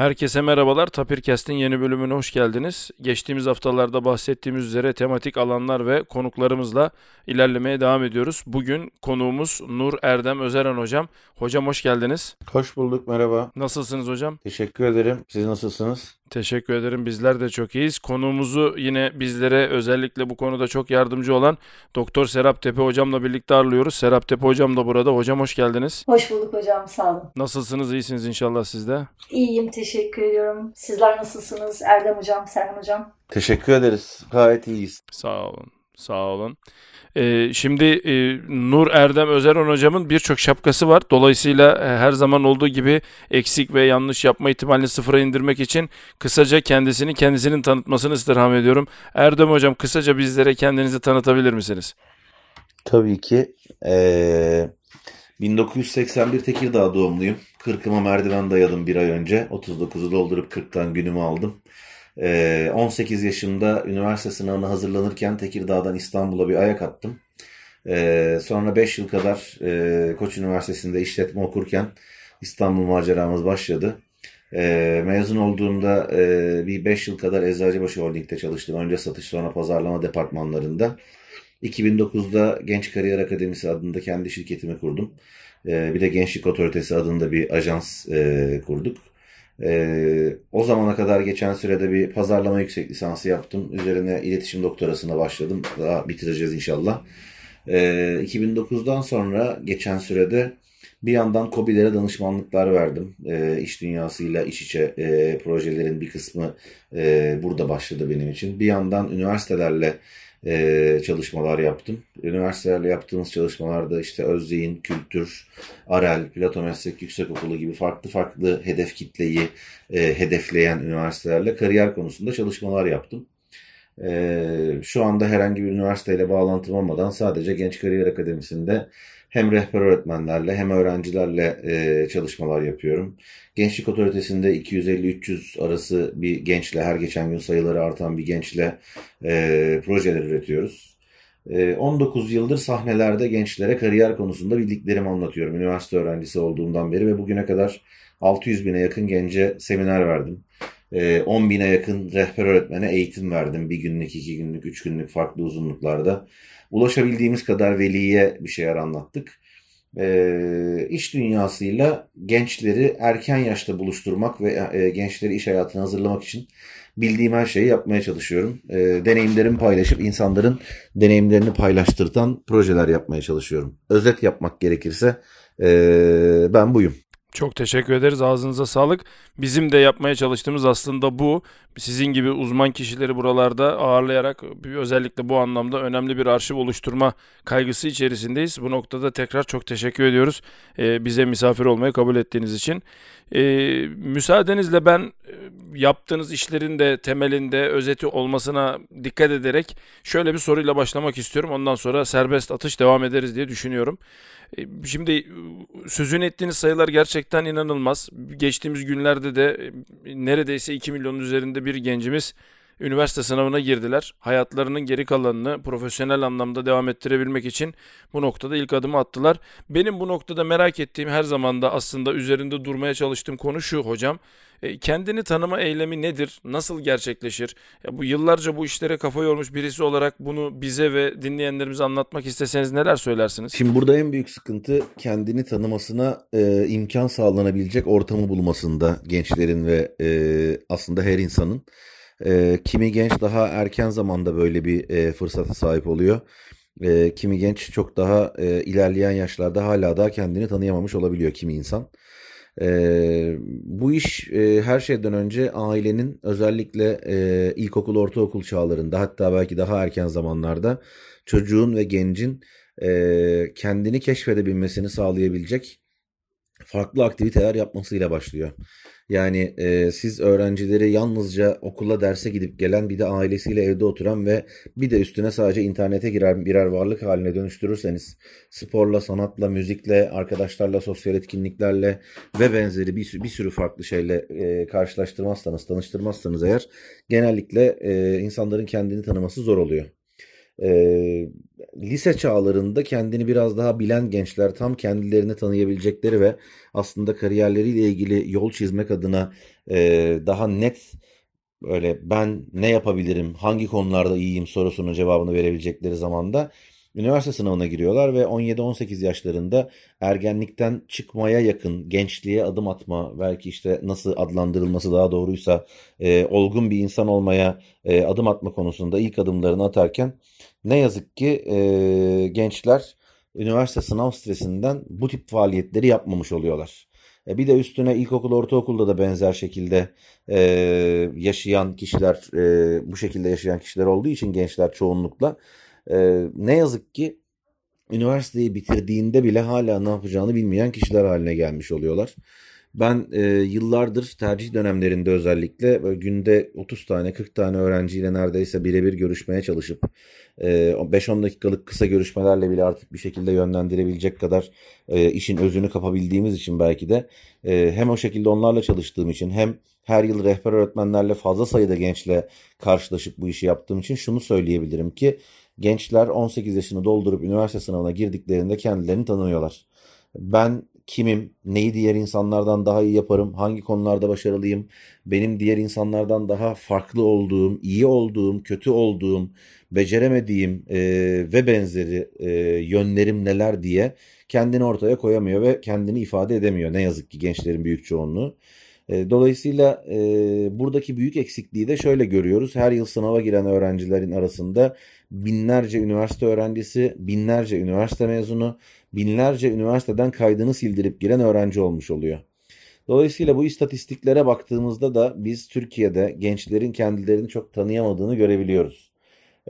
Herkese merhabalar. Tapirkest'in yeni bölümüne hoş geldiniz. Geçtiğimiz haftalarda bahsettiğimiz üzere tematik alanlar ve konuklarımızla ilerlemeye devam ediyoruz. Bugün konuğumuz Nur Erdem Özeren hocam. Hocam hoş geldiniz. Hoş bulduk, merhaba. Nasılsınız hocam? Teşekkür ederim. Siz nasılsınız? Teşekkür ederim. Bizler de çok iyiyiz. Konuğumuzu yine bizlere özellikle bu konuda çok yardımcı olan Doktor Serap Tepe hocamla birlikte ağırlıyoruz. Serap Tepe hocam da burada. Hocam hoş geldiniz. Hoş bulduk hocam, sağ olun. Nasılsınız? İyisiniz inşallah siz de. İyiyim, teşekkür ediyorum. Sizler nasılsınız? Erdem hocam, Serhan hocam. Teşekkür ederiz. Gayet iyiyiz. Sağ olun. Sağ olun. Ee, şimdi e, Nur Erdem Özeren hocamın birçok şapkası var. Dolayısıyla e, her zaman olduğu gibi eksik ve yanlış yapma ihtimalini sıfıra indirmek için kısaca kendisini kendisinin tanıtmasını istirham ediyorum. Erdem hocam kısaca bizlere kendinizi tanıtabilir misiniz? Tabii ki. Ee, 1981 Tekirdağ doğumluyum. 40'ıma merdiven dayadım bir ay önce. 39'u doldurup 40'tan günümü aldım. Ee, 18 yaşımda üniversite sınavına hazırlanırken Tekirdağ'dan İstanbul'a bir ayak attım. Ee, sonra 5 yıl kadar e, Koç Üniversitesi'nde işletme okurken İstanbul maceramız başladı. Ee, mezun olduğumda e, bir 5 yıl kadar Eczacıbaşı Holding'de çalıştım. Önce satış sonra pazarlama departmanlarında. 2009'da Genç Kariyer Akademisi adında kendi şirketimi kurdum. Ee, bir de Gençlik Otoritesi adında bir ajans e, kurduk. Ee, o zamana kadar geçen sürede bir pazarlama yüksek lisansı yaptım. Üzerine iletişim doktorasına başladım. Daha bitireceğiz inşallah. Ee, 2009'dan sonra geçen sürede bir yandan COBİ'lere danışmanlıklar verdim. E, iş dünyasıyla iç içe e, projelerin bir kısmı e, burada başladı benim için. Bir yandan üniversitelerle e, çalışmalar yaptım. Üniversitelerle yaptığımız çalışmalarda işte Özyeğin, Kültür, Arel, Plato Meslek Yüksekokulu gibi farklı farklı hedef kitleyi e, hedefleyen üniversitelerle kariyer konusunda çalışmalar yaptım. E, şu anda herhangi bir üniversiteyle bağlantım olmadan sadece Genç Kariyer Akademisi'nde hem rehber öğretmenlerle hem öğrencilerle e, çalışmalar yapıyorum. Gençlik Otoritesi'nde 250-300 arası bir gençle, her geçen gün sayıları artan bir gençle e, projeler üretiyoruz. E, 19 yıldır sahnelerde gençlere kariyer konusunda bildiklerimi anlatıyorum. Üniversite öğrencisi olduğumdan beri ve bugüne kadar 600 bine yakın gence seminer verdim. 10 bine yakın rehber öğretmene eğitim verdim. Bir günlük, iki günlük, üç günlük farklı uzunluklarda. Ulaşabildiğimiz kadar veliye bir şeyler anlattık. E, iş dünyasıyla gençleri erken yaşta buluşturmak ve e, gençleri iş hayatına hazırlamak için bildiğim her şeyi yapmaya çalışıyorum. E, deneyimlerimi paylaşıp insanların deneyimlerini paylaştırtan projeler yapmaya çalışıyorum. Özet yapmak gerekirse e, ben buyum. Çok teşekkür ederiz. Ağzınıza sağlık. Bizim de yapmaya çalıştığımız aslında bu. Sizin gibi uzman kişileri buralarda ağırlayarak özellikle bu anlamda önemli bir arşiv oluşturma kaygısı içerisindeyiz. Bu noktada tekrar çok teşekkür ediyoruz. Ee, bize misafir olmayı kabul ettiğiniz için. Ee, müsaadenizle ben e, yaptığınız işlerin de temelinde özeti olmasına dikkat ederek şöyle bir soruyla başlamak istiyorum. Ondan sonra serbest atış devam ederiz diye düşünüyorum. Şimdi e, sözün ettiğiniz sayılar gerçekten inanılmaz. Geçtiğimiz günlerde de e, neredeyse 2 milyonun üzerinde bir gencimiz üniversite sınavına girdiler. Hayatlarının geri kalanını profesyonel anlamda devam ettirebilmek için bu noktada ilk adımı attılar. Benim bu noktada merak ettiğim her zaman da aslında üzerinde durmaya çalıştığım konu şu hocam. E, kendini tanıma eylemi nedir? Nasıl gerçekleşir? Ya bu yıllarca bu işlere kafa yormuş birisi olarak bunu bize ve dinleyenlerimize anlatmak isteseniz neler söylersiniz? Şimdi burada en büyük sıkıntı kendini tanımasına e, imkan sağlanabilecek ortamı bulmasında gençlerin ve e, aslında her insanın. E, kimi genç daha erken zamanda böyle bir e, fırsata sahip oluyor. E, kimi genç çok daha e, ilerleyen yaşlarda hala daha kendini tanıyamamış olabiliyor kimi insan. E, bu iş e, her şeyden önce ailenin özellikle e, ilkokul, ortaokul çağlarında hatta belki daha erken zamanlarda çocuğun ve gencin e, kendini keşfedebilmesini sağlayabilecek farklı aktiviteler yapmasıyla başlıyor. Yani e, siz öğrencileri yalnızca okula derse gidip gelen bir de ailesiyle evde oturan ve bir de üstüne sadece internete girer birer varlık haline dönüştürürseniz sporla, sanatla, müzikle, arkadaşlarla, sosyal etkinliklerle ve benzeri bir, bir sürü farklı şeyle e, karşılaştırmazsanız, tanıştırmazsanız eğer genellikle e, insanların kendini tanıması zor oluyor. e, lise çağlarında kendini biraz daha bilen gençler tam kendilerini tanıyabilecekleri ve aslında kariyerleriyle ilgili yol çizmek adına e, daha net böyle ben ne yapabilirim, hangi konularda iyiyim sorusunun cevabını verebilecekleri zamanda üniversite sınavına giriyorlar ve 17-18 yaşlarında ergenlikten çıkmaya yakın gençliğe adım atma, belki işte nasıl adlandırılması daha doğruysa e, olgun bir insan olmaya e, adım atma konusunda ilk adımlarını atarken ne yazık ki e, gençler üniversite sınav stresinden bu tip faaliyetleri yapmamış oluyorlar. E, bir de üstüne ilkokul, ortaokulda da benzer şekilde e, yaşayan kişiler, e, bu şekilde yaşayan kişiler olduğu için gençler çoğunlukla ne yazık ki üniversiteyi bitirdiğinde bile hala ne yapacağını bilmeyen kişiler haline gelmiş oluyorlar. Ben e, yıllardır tercih dönemlerinde özellikle böyle günde 30 tane 40 tane öğrenciyle neredeyse birebir görüşmeye çalışıp e, 5-10 dakikalık kısa görüşmelerle bile artık bir şekilde yönlendirebilecek kadar e, işin özünü kapabildiğimiz için belki de e, hem o şekilde onlarla çalıştığım için hem her yıl rehber öğretmenlerle fazla sayıda gençle karşılaşıp bu işi yaptığım için şunu söyleyebilirim ki gençler 18 yaşını doldurup üniversite sınavına girdiklerinde kendilerini tanımıyorlar. Ben kimim, neyi diğer insanlardan daha iyi yaparım, hangi konularda başarılıyım, benim diğer insanlardan daha farklı olduğum, iyi olduğum, kötü olduğum, beceremediğim e, ve benzeri e, yönlerim neler diye kendini ortaya koyamıyor ve kendini ifade edemiyor. Ne yazık ki gençlerin büyük çoğunluğu. E, dolayısıyla e, buradaki büyük eksikliği de şöyle görüyoruz. Her yıl sınava giren öğrencilerin arasında binlerce üniversite öğrencisi, binlerce üniversite mezunu, binlerce üniversiteden kaydını sildirip giren öğrenci olmuş oluyor. Dolayısıyla bu istatistiklere baktığımızda da biz Türkiye'de gençlerin kendilerini çok tanıyamadığını görebiliyoruz.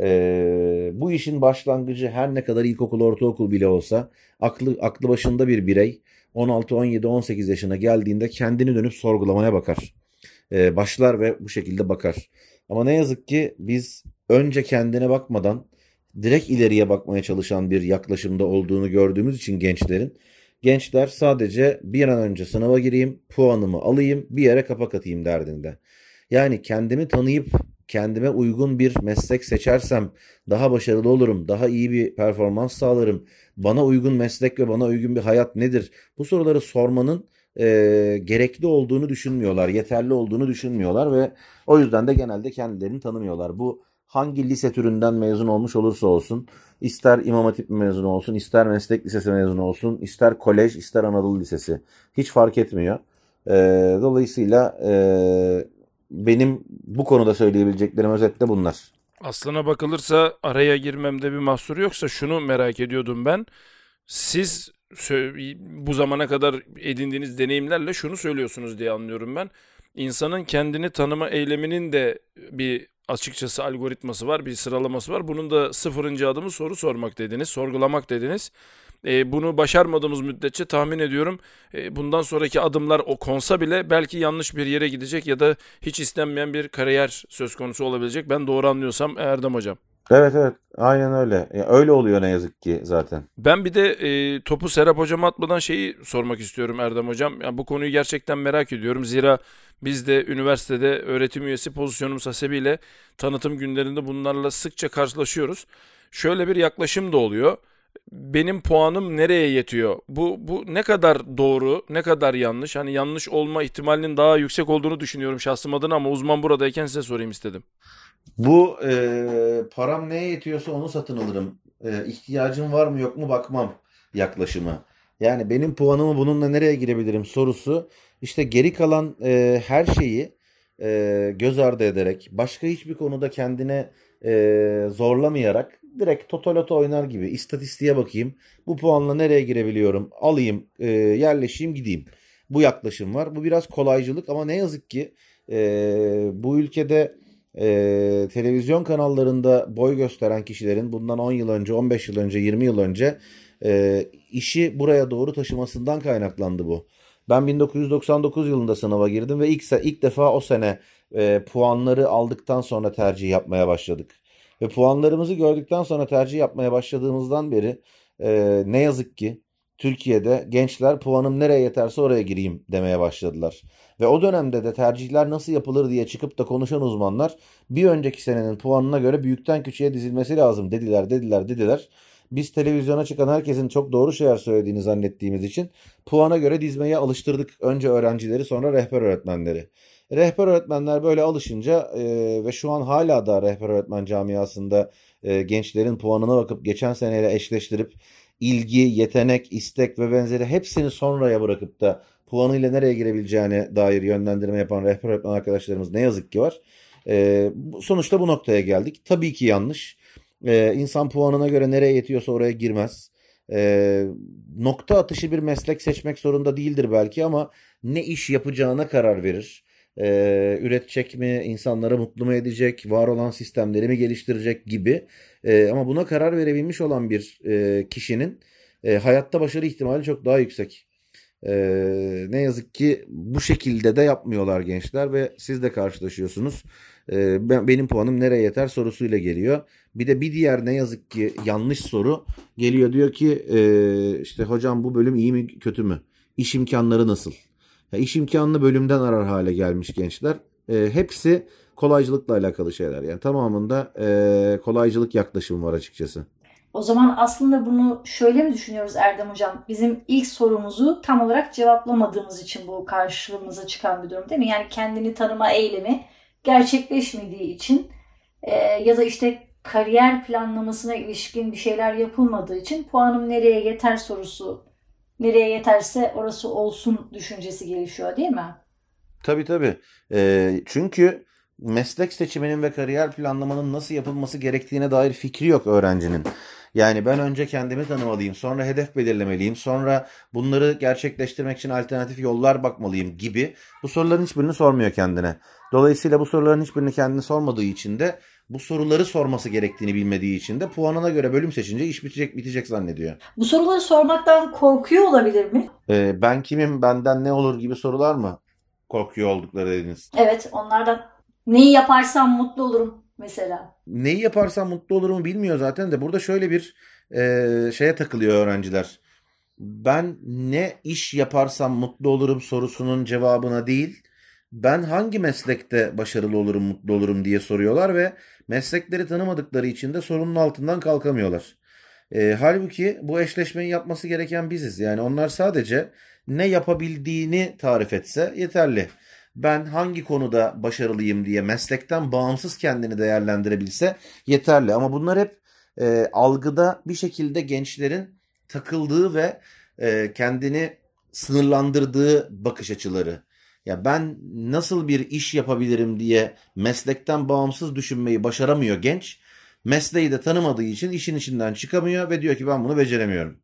Ee, bu işin başlangıcı her ne kadar ilkokul, ortaokul bile olsa aklı, aklı başında bir birey 16, 17, 18 yaşına geldiğinde kendini dönüp sorgulamaya bakar. Ee, başlar ve bu şekilde bakar. Ama ne yazık ki biz önce kendine bakmadan direkt ileriye bakmaya çalışan bir yaklaşımda olduğunu gördüğümüz için gençlerin gençler sadece bir an önce sınava gireyim, puanımı alayım, bir yere kapak atayım derdinde. Yani kendimi tanıyıp kendime uygun bir meslek seçersem daha başarılı olurum, daha iyi bir performans sağlarım. Bana uygun meslek ve bana uygun bir hayat nedir? Bu soruları sormanın e, gerekli olduğunu düşünmüyorlar, yeterli olduğunu düşünmüyorlar ve o yüzden de genelde kendilerini tanımıyorlar. Bu hangi lise türünden mezun olmuş olursa olsun, ister İmam Hatip mezunu olsun, ister meslek lisesi mezunu olsun, ister kolej, ister Anadolu Lisesi. Hiç fark etmiyor. E, dolayısıyla e, benim bu konuda söyleyebileceklerim özetle bunlar. Aslına bakılırsa araya girmemde bir mahsur yoksa şunu merak ediyordum ben. Siz bu zamana kadar edindiğiniz deneyimlerle şunu söylüyorsunuz diye anlıyorum ben. İnsanın kendini tanıma eyleminin de bir açıkçası algoritması var, bir sıralaması var. Bunun da sıfırıncı adımı soru sormak dediniz, sorgulamak dediniz. E, bunu başarmadığımız müddetçe tahmin ediyorum e, bundan sonraki adımlar o konsa bile belki yanlış bir yere gidecek ya da hiç istenmeyen bir kariyer söz konusu olabilecek. Ben doğru anlıyorsam Erdem Hocam. Evet evet aynen öyle. Ya, öyle oluyor ne yazık ki zaten. Ben bir de e, topu Serap Hocam'a atmadan şeyi sormak istiyorum Erdem Hocam. Yani bu konuyu gerçekten merak ediyorum. Zira biz de üniversitede öğretim üyesi pozisyonumuz hasebiyle tanıtım günlerinde bunlarla sıkça karşılaşıyoruz. Şöyle bir yaklaşım da oluyor. Benim puanım nereye yetiyor? Bu bu ne kadar doğru, ne kadar yanlış? Hani yanlış olma ihtimalinin daha yüksek olduğunu düşünüyorum şahsım adına ama uzman buradayken size sorayım istedim. Bu e, param neye yetiyorsa onu satın alırım. E, ihtiyacım var mı yok mu bakmam yaklaşımı. Yani benim puanımı bununla nereye girebilirim sorusu işte geri kalan e, her şeyi e, göz ardı ederek başka hiçbir konuda kendine e, zorlamayarak direkt totoloto oynar gibi istatistiğe bakayım. Bu puanla nereye girebiliyorum? Alayım, e, yerleşeyim, gideyim. Bu yaklaşım var. Bu biraz kolaycılık ama ne yazık ki e, bu ülkede e, televizyon kanallarında boy gösteren kişilerin bundan 10 yıl önce, 15 yıl önce, 20 yıl önce e, işi buraya doğru taşımasından kaynaklandı bu. Ben 1999 yılında sınava girdim ve ilk ilk defa o sene e, puanları aldıktan sonra tercih yapmaya başladık. Ve puanlarımızı gördükten sonra tercih yapmaya başladığımızdan beri e, ne yazık ki Türkiye'de gençler puanım nereye yeterse oraya gireyim demeye başladılar. Ve o dönemde de tercihler nasıl yapılır diye çıkıp da konuşan uzmanlar bir önceki senenin puanına göre büyükten küçüğe dizilmesi lazım dediler, dediler, dediler. Biz televizyona çıkan herkesin çok doğru şeyler söylediğini zannettiğimiz için puana göre dizmeye alıştırdık. Önce öğrencileri sonra rehber öğretmenleri. Rehber öğretmenler böyle alışınca e, ve şu an hala da rehber öğretmen camiasında e, gençlerin puanına bakıp geçen seneyle eşleştirip ilgi, yetenek, istek ve benzeri hepsini sonraya bırakıp da puanıyla nereye girebileceğine dair yönlendirme yapan rehber öğretmen arkadaşlarımız ne yazık ki var. E, sonuçta bu noktaya geldik. Tabii ki yanlış. E, insan puanına göre nereye yetiyorsa oraya girmez. E, nokta atışı bir meslek seçmek zorunda değildir belki ama ne iş yapacağına karar verir. E, üretecek mi, insanları mutlu mu edecek, var olan sistemleri mi geliştirecek gibi. E, ama buna karar verebilmiş olan bir e, kişinin e, hayatta başarı ihtimali çok daha yüksek. E, ne yazık ki bu şekilde de yapmıyorlar gençler ve siz de karşılaşıyorsunuz. E, ben, benim puanım nereye yeter sorusuyla geliyor. Bir de bir diğer ne yazık ki yanlış soru geliyor diyor ki e, işte hocam bu bölüm iyi mi kötü mü? İş imkanları nasıl? İş imkanını bölümden arar hale gelmiş gençler. E, hepsi kolaycılıkla alakalı şeyler. Yani tamamında e, kolaycılık yaklaşımı var açıkçası. O zaman aslında bunu şöyle mi düşünüyoruz Erdem Hocam? Bizim ilk sorumuzu tam olarak cevaplamadığımız için bu karşımıza çıkan bir durum değil mi? Yani kendini tanıma eylemi gerçekleşmediği için e, ya da işte kariyer planlamasına ilişkin bir şeyler yapılmadığı için puanım nereye yeter sorusu nereye yeterse orası olsun düşüncesi gelişiyor değil mi? Tabii tabii. E, çünkü meslek seçiminin ve kariyer planlamanın nasıl yapılması gerektiğine dair fikri yok öğrencinin. Yani ben önce kendimi tanımalıyım, sonra hedef belirlemeliyim, sonra bunları gerçekleştirmek için alternatif yollar bakmalıyım gibi bu soruların hiçbirini sormuyor kendine. Dolayısıyla bu soruların hiçbirini kendine sormadığı için de bu soruları sorması gerektiğini bilmediği için de puanına göre bölüm seçince iş bitecek bitecek zannediyor. Bu soruları sormaktan korkuyor olabilir mi? Ee, ben kimim, benden ne olur gibi sorular mı korkuyor oldukları dediniz? Evet, onlardan neyi yaparsam mutlu olurum mesela. Neyi yaparsam mutlu olurum bilmiyor zaten de burada şöyle bir e, şeye takılıyor öğrenciler. Ben ne iş yaparsam mutlu olurum sorusunun cevabına değil, ben hangi meslekte başarılı olurum, mutlu olurum diye soruyorlar ve meslekleri tanımadıkları için de sorunun altından kalkamıyorlar. E, halbuki bu eşleşmeyi yapması gereken biziz. Yani onlar sadece ne yapabildiğini tarif etse yeterli. Ben hangi konuda başarılıyım diye meslekten bağımsız kendini değerlendirebilse yeterli. Ama bunlar hep e, algıda bir şekilde gençlerin takıldığı ve e, kendini sınırlandırdığı bakış açıları. Ya ben nasıl bir iş yapabilirim diye meslekten bağımsız düşünmeyi başaramıyor genç. Mesleği de tanımadığı için işin içinden çıkamıyor ve diyor ki ben bunu beceremiyorum.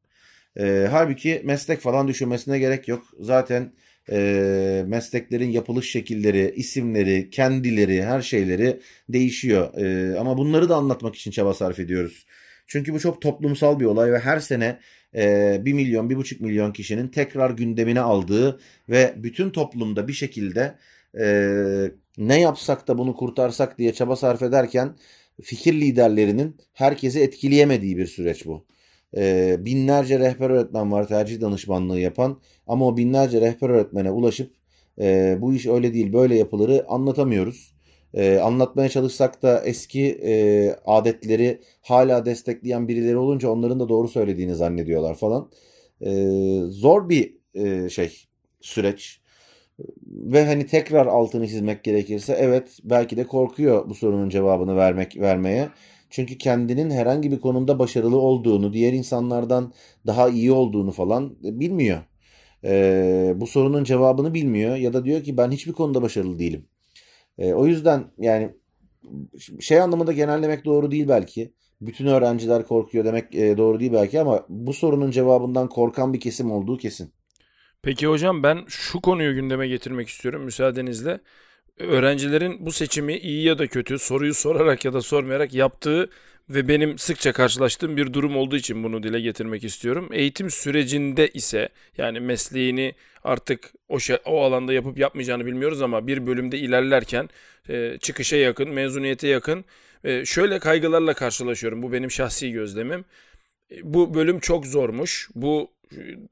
E, halbuki meslek falan düşünmesine gerek yok. Zaten e, mesleklerin yapılış şekilleri, isimleri, kendileri, her şeyleri değişiyor. E, ama bunları da anlatmak için çaba sarf ediyoruz. Çünkü bu çok toplumsal bir olay ve her sene e, 1 milyon, 1,5 milyon kişinin tekrar gündemine aldığı ve bütün toplumda bir şekilde e, ne yapsak da bunu kurtarsak diye çaba sarf ederken fikir liderlerinin herkesi etkileyemediği bir süreç bu. E, binlerce rehber öğretmen var tercih danışmanlığı yapan ama o binlerce rehber öğretmene ulaşıp e, bu iş öyle değil böyle yapılırı anlatamıyoruz. E, anlatmaya çalışsak da eski e, adetleri hala destekleyen birileri olunca onların da doğru söylediğini zannediyorlar falan. E, zor bir e, şey süreç. Ve hani tekrar altını çizmek gerekirse evet belki de korkuyor bu sorunun cevabını vermek vermeye. Çünkü kendinin herhangi bir konumda başarılı olduğunu, diğer insanlardan daha iyi olduğunu falan bilmiyor. Ee, bu sorunun cevabını bilmiyor ya da diyor ki ben hiçbir konuda başarılı değilim. Ee, o yüzden yani şey anlamında genellemek doğru değil belki. Bütün öğrenciler korkuyor demek e, doğru değil belki ama bu sorunun cevabından korkan bir kesim olduğu kesin. Peki hocam ben şu konuyu gündeme getirmek istiyorum müsaadenizle. Öğrencilerin bu seçimi iyi ya da kötü soruyu sorarak ya da sormayarak yaptığı ve benim sıkça karşılaştığım bir durum olduğu için bunu dile getirmek istiyorum. Eğitim sürecinde ise yani mesleğini artık o şey, o alanda yapıp yapmayacağını bilmiyoruz ama bir bölümde ilerlerken e, çıkışa yakın, mezuniyete yakın e, şöyle kaygılarla karşılaşıyorum. Bu benim şahsi gözlemim. bu bölüm çok zormuş. Bu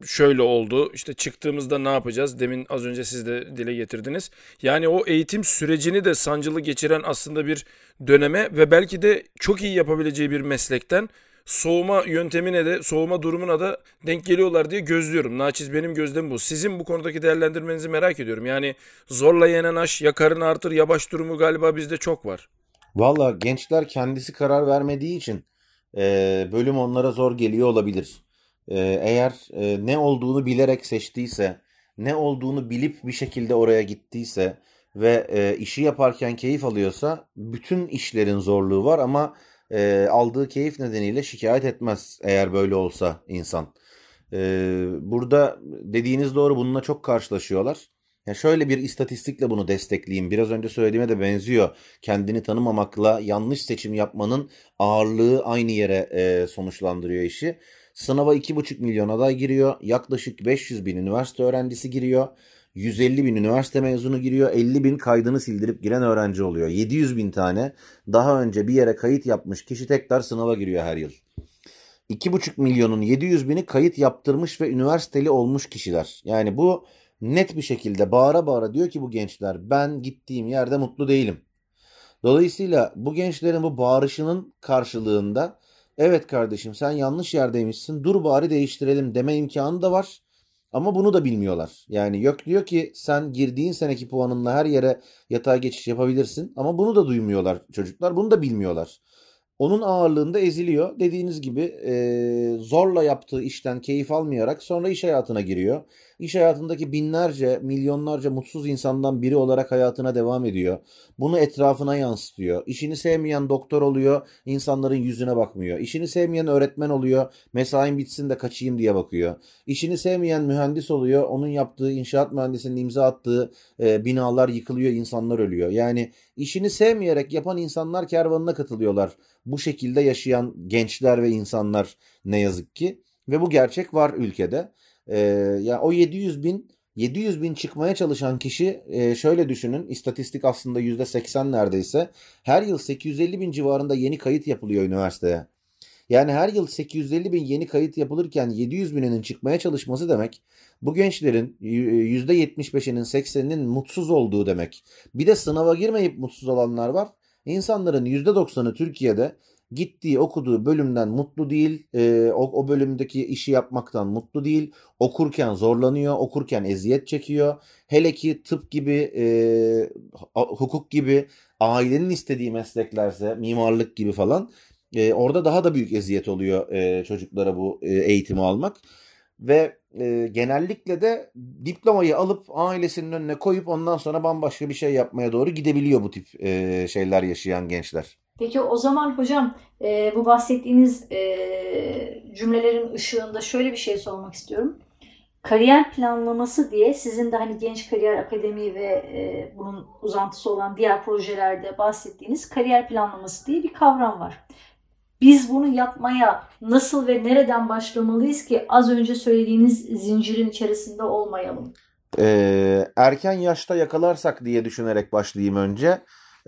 şöyle oldu. İşte çıktığımızda ne yapacağız? Demin az önce siz de dile getirdiniz. Yani o eğitim sürecini de sancılı geçiren aslında bir döneme ve belki de çok iyi yapabileceği bir meslekten soğuma yöntemine de soğuma durumuna da denk geliyorlar diye gözlüyorum. Naçiz benim gözlemim bu. Sizin bu konudaki değerlendirmenizi merak ediyorum. Yani zorla yenen aş ya karın artır ya baş durumu galiba bizde çok var. Valla gençler kendisi karar vermediği için e, bölüm onlara zor geliyor olabilir. E, eğer e, ne olduğunu bilerek seçtiyse, ne olduğunu bilip bir şekilde oraya gittiyse ve e, işi yaparken keyif alıyorsa bütün işlerin zorluğu var ama e, aldığı keyif nedeniyle şikayet etmez eğer böyle olsa insan. E, burada dediğiniz doğru bununla çok karşılaşıyorlar. Ya şöyle bir istatistikle bunu destekleyeyim. Biraz önce söylediğime de benziyor. Kendini tanımamakla yanlış seçim yapmanın ağırlığı aynı yere e, sonuçlandırıyor işi. Sınava 2,5 milyon aday giriyor. Yaklaşık 500 bin üniversite öğrencisi giriyor. 150 bin üniversite mezunu giriyor. 50 bin kaydını sildirip giren öğrenci oluyor. 700 bin tane daha önce bir yere kayıt yapmış kişi tekrar sınava giriyor her yıl. 2,5 milyonun 700 bini kayıt yaptırmış ve üniversiteli olmuş kişiler. Yani bu net bir şekilde bağıra bağıra diyor ki bu gençler ben gittiğim yerde mutlu değilim. Dolayısıyla bu gençlerin bu bağırışının karşılığında evet kardeşim sen yanlış yerdeymişsin dur bari değiştirelim deme imkanı da var. Ama bunu da bilmiyorlar. Yani yok diyor ki sen girdiğin seneki puanınla her yere yatağa geçiş yapabilirsin. Ama bunu da duymuyorlar çocuklar. Bunu da bilmiyorlar. Onun ağırlığında eziliyor. Dediğiniz gibi e, zorla yaptığı işten keyif almayarak sonra iş hayatına giriyor. İş hayatındaki binlerce, milyonlarca mutsuz insandan biri olarak hayatına devam ediyor. Bunu etrafına yansıtıyor. İşini sevmeyen doktor oluyor, insanların yüzüne bakmıyor. İşini sevmeyen öğretmen oluyor, mesain bitsin de kaçayım diye bakıyor. İşini sevmeyen mühendis oluyor, onun yaptığı inşaat mühendisinin imza attığı e, binalar yıkılıyor, insanlar ölüyor. Yani işini sevmeyerek yapan insanlar kervanına katılıyorlar. Bu şekilde yaşayan gençler ve insanlar ne yazık ki. Ve bu gerçek var ülkede. Ee, ya o 700 bin 700 bin çıkmaya çalışan kişi e, şöyle düşünün istatistik aslında %80 neredeyse her yıl 850 bin civarında yeni kayıt yapılıyor üniversiteye. Yani her yıl 850 bin yeni kayıt yapılırken 700 bininin çıkmaya çalışması demek bu gençlerin %75'inin 80'inin mutsuz olduğu demek. Bir de sınava girmeyip mutsuz olanlar var. İnsanların %90'ı Türkiye'de gittiği okuduğu bölümden mutlu değil, e, o, o bölümdeki işi yapmaktan mutlu değil, okurken zorlanıyor, okurken eziyet çekiyor. Hele ki tıp gibi, e, hukuk gibi ailenin istediği mesleklerse, mimarlık gibi falan e, orada daha da büyük eziyet oluyor e, çocuklara bu e, eğitimi almak. Ve e, genellikle de diplomayı alıp ailesinin önüne koyup ondan sonra bambaşka bir şey yapmaya doğru gidebiliyor bu tip e, şeyler yaşayan gençler. Peki o zaman hocam e, bu bahsettiğiniz e, cümlelerin ışığında şöyle bir şey sormak istiyorum. Kariyer planlaması diye sizin de hani Genç Kariyer Akademi ve e, bunun uzantısı olan diğer projelerde bahsettiğiniz kariyer planlaması diye bir kavram var. Biz bunu yapmaya nasıl ve nereden başlamalıyız ki az önce söylediğiniz zincirin içerisinde olmayalım? Ee, erken yaşta yakalarsak diye düşünerek başlayayım önce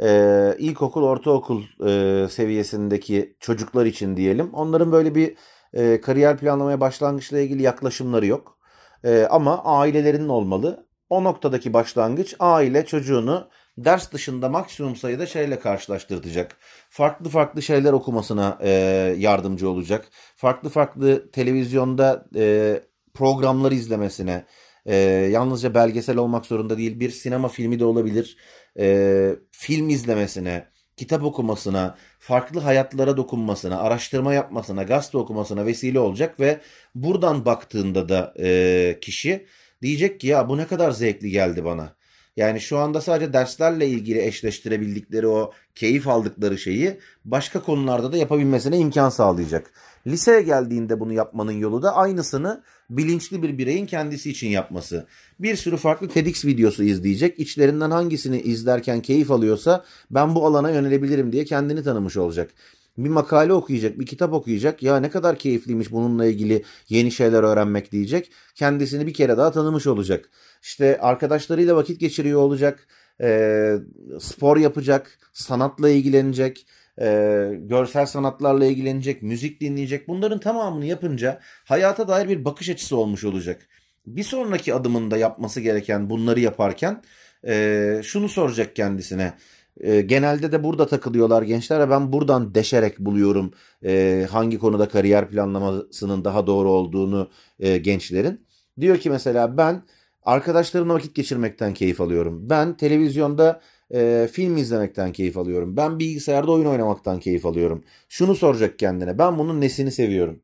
e, ilkokul, ortaokul e, seviyesindeki çocuklar için diyelim. Onların böyle bir e, kariyer planlamaya başlangıçla ilgili yaklaşımları yok. E, ama ailelerinin olmalı. O noktadaki başlangıç aile çocuğunu ders dışında maksimum sayıda şeyle karşılaştıracak. Farklı farklı şeyler okumasına e, yardımcı olacak. Farklı farklı televizyonda e, programları izlemesine, e, yalnızca belgesel olmak zorunda değil bir sinema filmi de olabilir e, film izlemesine, kitap okumasına, farklı hayatlara dokunmasına, araştırma yapmasına, gazete okumasına vesile olacak ve buradan baktığında da e, kişi diyecek ki ya bu ne kadar zevkli geldi bana. Yani şu anda sadece derslerle ilgili eşleştirebildikleri o keyif aldıkları şeyi başka konularda da yapabilmesine imkan sağlayacak. Liseye geldiğinde bunu yapmanın yolu da aynısını bilinçli bir bireyin kendisi için yapması. Bir sürü farklı TEDx videosu izleyecek. İçlerinden hangisini izlerken keyif alıyorsa ben bu alana yönelebilirim diye kendini tanımış olacak. Bir makale okuyacak, bir kitap okuyacak. Ya ne kadar keyifliymiş bununla ilgili yeni şeyler öğrenmek diyecek. Kendisini bir kere daha tanımış olacak. İşte arkadaşlarıyla vakit geçiriyor olacak. E, spor yapacak, sanatla ilgilenecek e, görsel sanatlarla ilgilenecek, müzik dinleyecek. Bunların tamamını yapınca hayata dair bir bakış açısı olmuş olacak. Bir sonraki adımında yapması gereken bunları yaparken e, şunu soracak kendisine. E, genelde de burada takılıyorlar gençler ben buradan deşerek buluyorum e, hangi konuda kariyer planlamasının daha doğru olduğunu e, gençlerin. Diyor ki mesela ben arkadaşlarımla vakit geçirmekten keyif alıyorum. Ben televizyonda e, film izlemekten keyif alıyorum. Ben bilgisayarda oyun oynamaktan keyif alıyorum. Şunu soracak kendine. Ben bunun nesini seviyorum?